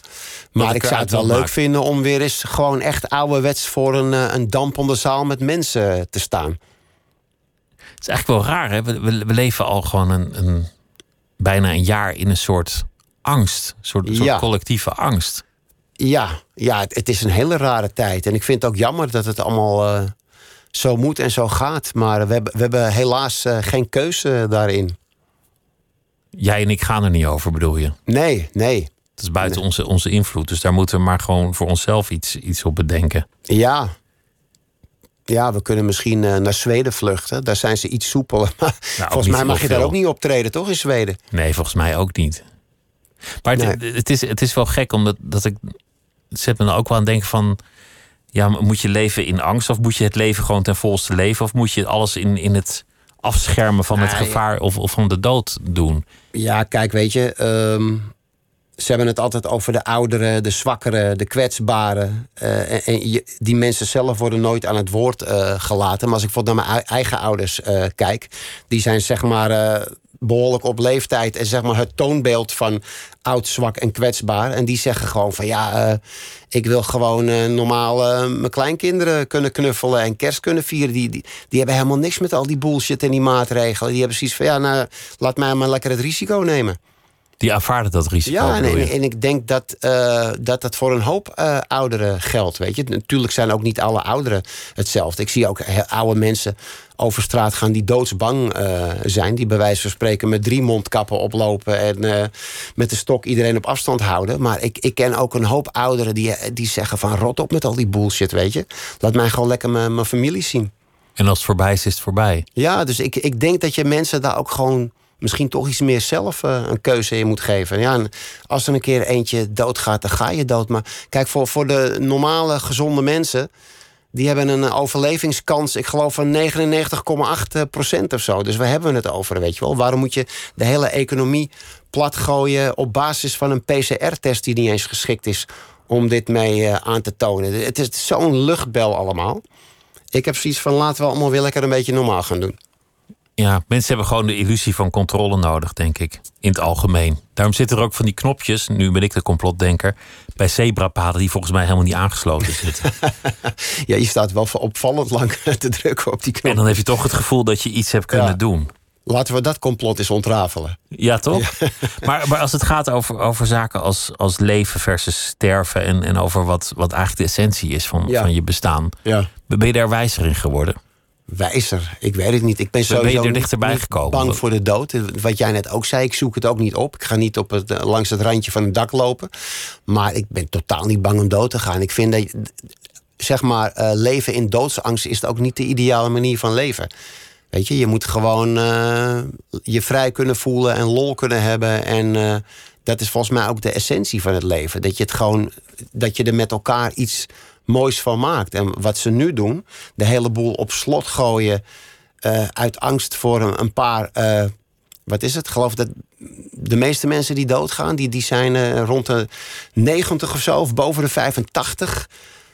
Maar ik ik zou het wel leuk maken. vinden om weer eens gewoon echt ouderwets voor een, eh, een dampende zaal met mensen te staan. Het is eigenlijk wel raar. Hè? We, we, we leven al gewoon een, een, bijna een jaar in een soort angst. Een soort, soort Ja. collectieve angst. Ja, ja het, het is een hele rare tijd. En ik vind het ook jammer dat het allemaal eh, zo moet en zo gaat. Maar we hebben, we hebben helaas eh, geen keuze daarin. Jij en ik gaan er niet over, bedoel je? Nee, nee. Het is buiten onze, onze invloed. Dus daar moeten we maar gewoon voor onszelf iets, iets op bedenken. Ja. Ja, we kunnen misschien eh, naar Zweden vluchten. Daar zijn ze iets soepeler. Maar volgens Nou, niet mij mag je daar ook niet optreden, toch, in Zweden? Nee, volgens mij ook niet. Maar het, het, is, het is wel gek, omdat dat ik. Zet me dan ook wel aan het denken van. Ja, moet je leven in angst of moet je het leven gewoon ten volste leven? Of moet je alles in, in het afschermen van het Ah, ja. gevaar of, of van de dood doen? Ja, kijk, weet je. ehm, ze hebben het altijd over de ouderen, de zwakkeren, de kwetsbaren. eh, en en je- die mensen zelf worden nooit aan het woord eh, gelaten. Maar als ik bijvoorbeeld naar mijn ei- eigen ouders eh, kijk, die zijn zeg maar behoorlijk op leeftijd en zeg maar het toonbeeld van oud, zwak en kwetsbaar. En die zeggen gewoon van ja, eh, ik wil gewoon uh, normaal uh, mijn kleinkinderen kunnen knuffelen en kerst kunnen vieren. Die, die, die hebben helemaal niks met al die bullshit en die maatregelen. Die hebben zoiets van ja, nou, laat mij maar lekker het risico nemen. Die aanvaarden dat risico. Ja, en, en, en ik denk dat, uh, dat dat voor een hoop uh, ouderen geldt. Weet je? Natuurlijk zijn ook niet alle ouderen hetzelfde. Ik zie ook oude mensen over straat gaan die doodsbang uh, zijn. Die bij wijze van spreken met drie mondkappen oplopen en met de stok iedereen op afstand houden. Maar ik, ik ken ook een hoop ouderen die, die zeggen van rot op met al die bullshit, weet je. Laat mij gewoon lekker mijn familie zien. En als het voorbij is, is het voorbij. Ja, dus ik, ik denk dat je mensen daar ook gewoon misschien toch iets meer zelf uh, een keuze in moet geven. Ja, als er een keer eentje doodgaat, dan ga je dood. Maar kijk, voor, voor de normale, gezonde mensen... die hebben een overlevingskans, ik geloof van 99,8 procent of zo. Dus waar hebben we het over, weet je wel? Waarom moet je de hele economie platgooien... op basis van een PCR-test die niet eens geschikt is... om dit mee uh, aan te tonen? Het is zo'n luchtbel allemaal. Ik heb zoiets van, laten we allemaal weer lekker een beetje normaal gaan doen. Ja, mensen hebben gewoon de illusie van controle nodig, denk ik. In het algemeen. Daarom zitten er ook van die knopjes, nu ben ik de complotdenker, bij zebrapaden die volgens mij helemaal niet aangesloten zitten. ja, je staat wel opvallend lang te drukken op die knop. En dan heb je toch het gevoel dat je iets hebt kunnen ja. doen. Laten we dat complot eens ontrafelen. Ja, toch? Ja. Maar, maar als het gaat over, over zaken als, als leven versus sterven... en, en over wat, wat eigenlijk de essentie is van, ja. van je bestaan... Ja. ben je daar wijzer in geworden? Wijzer, ik weet het niet. Ik ben sowieso ben je er dichterbij gekomen? bang voor de dood. Wat jij net ook zei, ik zoek het ook niet op. Ik ga niet op het, langs het randje van het dak lopen. Maar ik ben totaal niet bang om dood te gaan. Ik vind dat, zeg maar, uh, leven in doodsangst is ook niet de ideale manier van leven. Weet je, je moet gewoon uh, je vrij kunnen voelen en lol kunnen hebben. En uh, dat is volgens mij ook de essentie van het leven. Dat je het gewoon, dat je er met elkaar iets moois van maakt. En wat ze nu doen, de hele boel op slot gooien. Uh, uit angst voor een, paar. Uh, wat is het? Geloof dat de meeste mensen die doodgaan, die, die zijn uh, rond de 90 of zo, of boven de 85.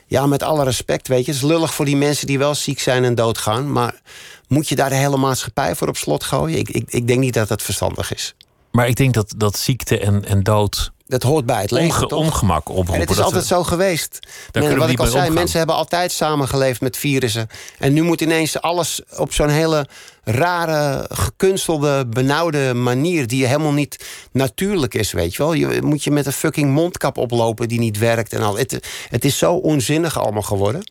Ja, met alle respect, weet je. Het is lullig voor die mensen die wel ziek zijn en doodgaan. Maar moet je daar de hele maatschappij voor op slot gooien? Ik, ik, ik denk niet dat dat verstandig is. Maar ik denk dat, dat ziekte en, en dood dat hoort bij het leven. Onge toch? Ongemak oproepen. En het is dat altijd zo geweest. Men, wat ik al zei, mensen hebben altijd samengeleefd met virussen. En nu moet ineens alles op zo'n hele rare, gekunstelde, benauwde manier... die helemaal niet natuurlijk is, weet je wel. Je moet je met een fucking mondkap oplopen die niet werkt en al. Het, het is zo onzinnig allemaal geworden.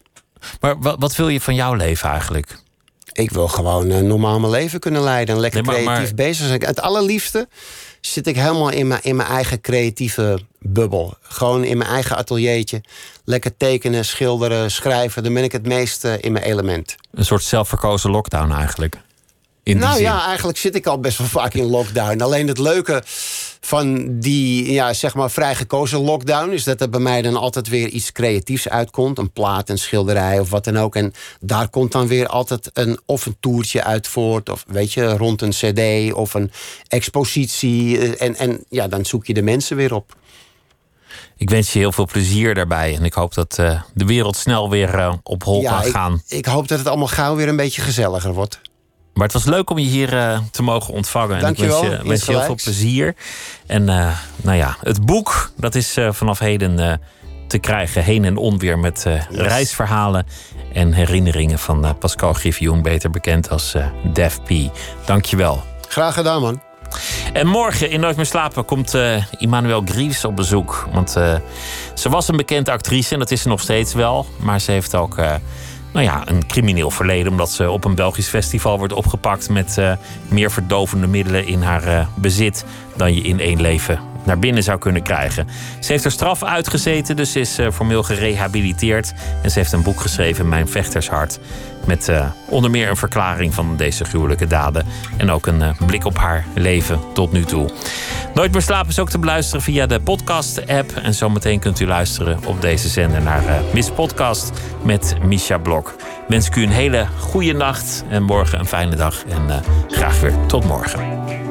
Maar wat, wat wil je van jouw leven eigenlijk? Ik wil gewoon een normaal mijn leven kunnen leiden. En lekker nee, maar, creatief maar... bezig zijn. Het allerliefste zit ik helemaal in mijn, in mijn eigen creatieve bubbel. Gewoon in mijn eigen ateliertje. Lekker tekenen, schilderen, schrijven. Dan ben ik het meest uh, in mijn element. Een soort zelfverkozen lockdown eigenlijk. In nou zin. ja, eigenlijk zit ik al best wel vaak in lockdown. Alleen het leuke van die ja, zeg maar vrij gekozen lockdown... is dat er bij mij dan altijd weer iets creatiefs uitkomt. Een plaat, een schilderij of wat dan ook. En daar komt dan weer altijd een, of een toertje uit voort... of weet je, rond een cd of een expositie. En, en ja, dan zoek je de mensen weer op. Ik wens je heel veel plezier daarbij. En ik hoop dat uh, de wereld snel weer uh, op hol ja, kan gaan. Ik, ik hoop dat het allemaal gauw weer een beetje gezelliger wordt. Maar het was leuk om je hier uh, te mogen ontvangen. Dank en ik je wens je, wens je heel veel plezier. En uh, nou ja, het boek, dat is uh, vanaf heden te krijgen. Heen en onweer met yes. reisverhalen en herinneringen van Pascal Griffioen. Beter bekend als Def P. Dank je wel. Graag gedaan, man. En morgen in Nooit meer slapen komt uh, Emmanuel Gries op bezoek. Want uh, ze was een bekende actrice en dat is ze nog steeds wel. Maar ze heeft ook uh, nou ja, een crimineel verleden. Omdat ze op een Belgisch festival wordt opgepakt met meer verdovende middelen in haar bezit dan je in één leven naar binnen zou kunnen krijgen. Ze heeft haar straf uitgezeten, dus is formeel gerehabiliteerd. En ze heeft een boek geschreven, Mijn Vechtershart. Met uh, onder meer een verklaring van deze gruwelijke daden. En ook een uh, blik op haar leven tot nu toe. Nooit meer slapen is ook te beluisteren via de podcast-app. En zometeen kunt u luisteren op deze zender naar Miss Podcast met Misha Blok. Wens ik u een hele goede nacht en morgen een fijne dag. En graag weer tot morgen.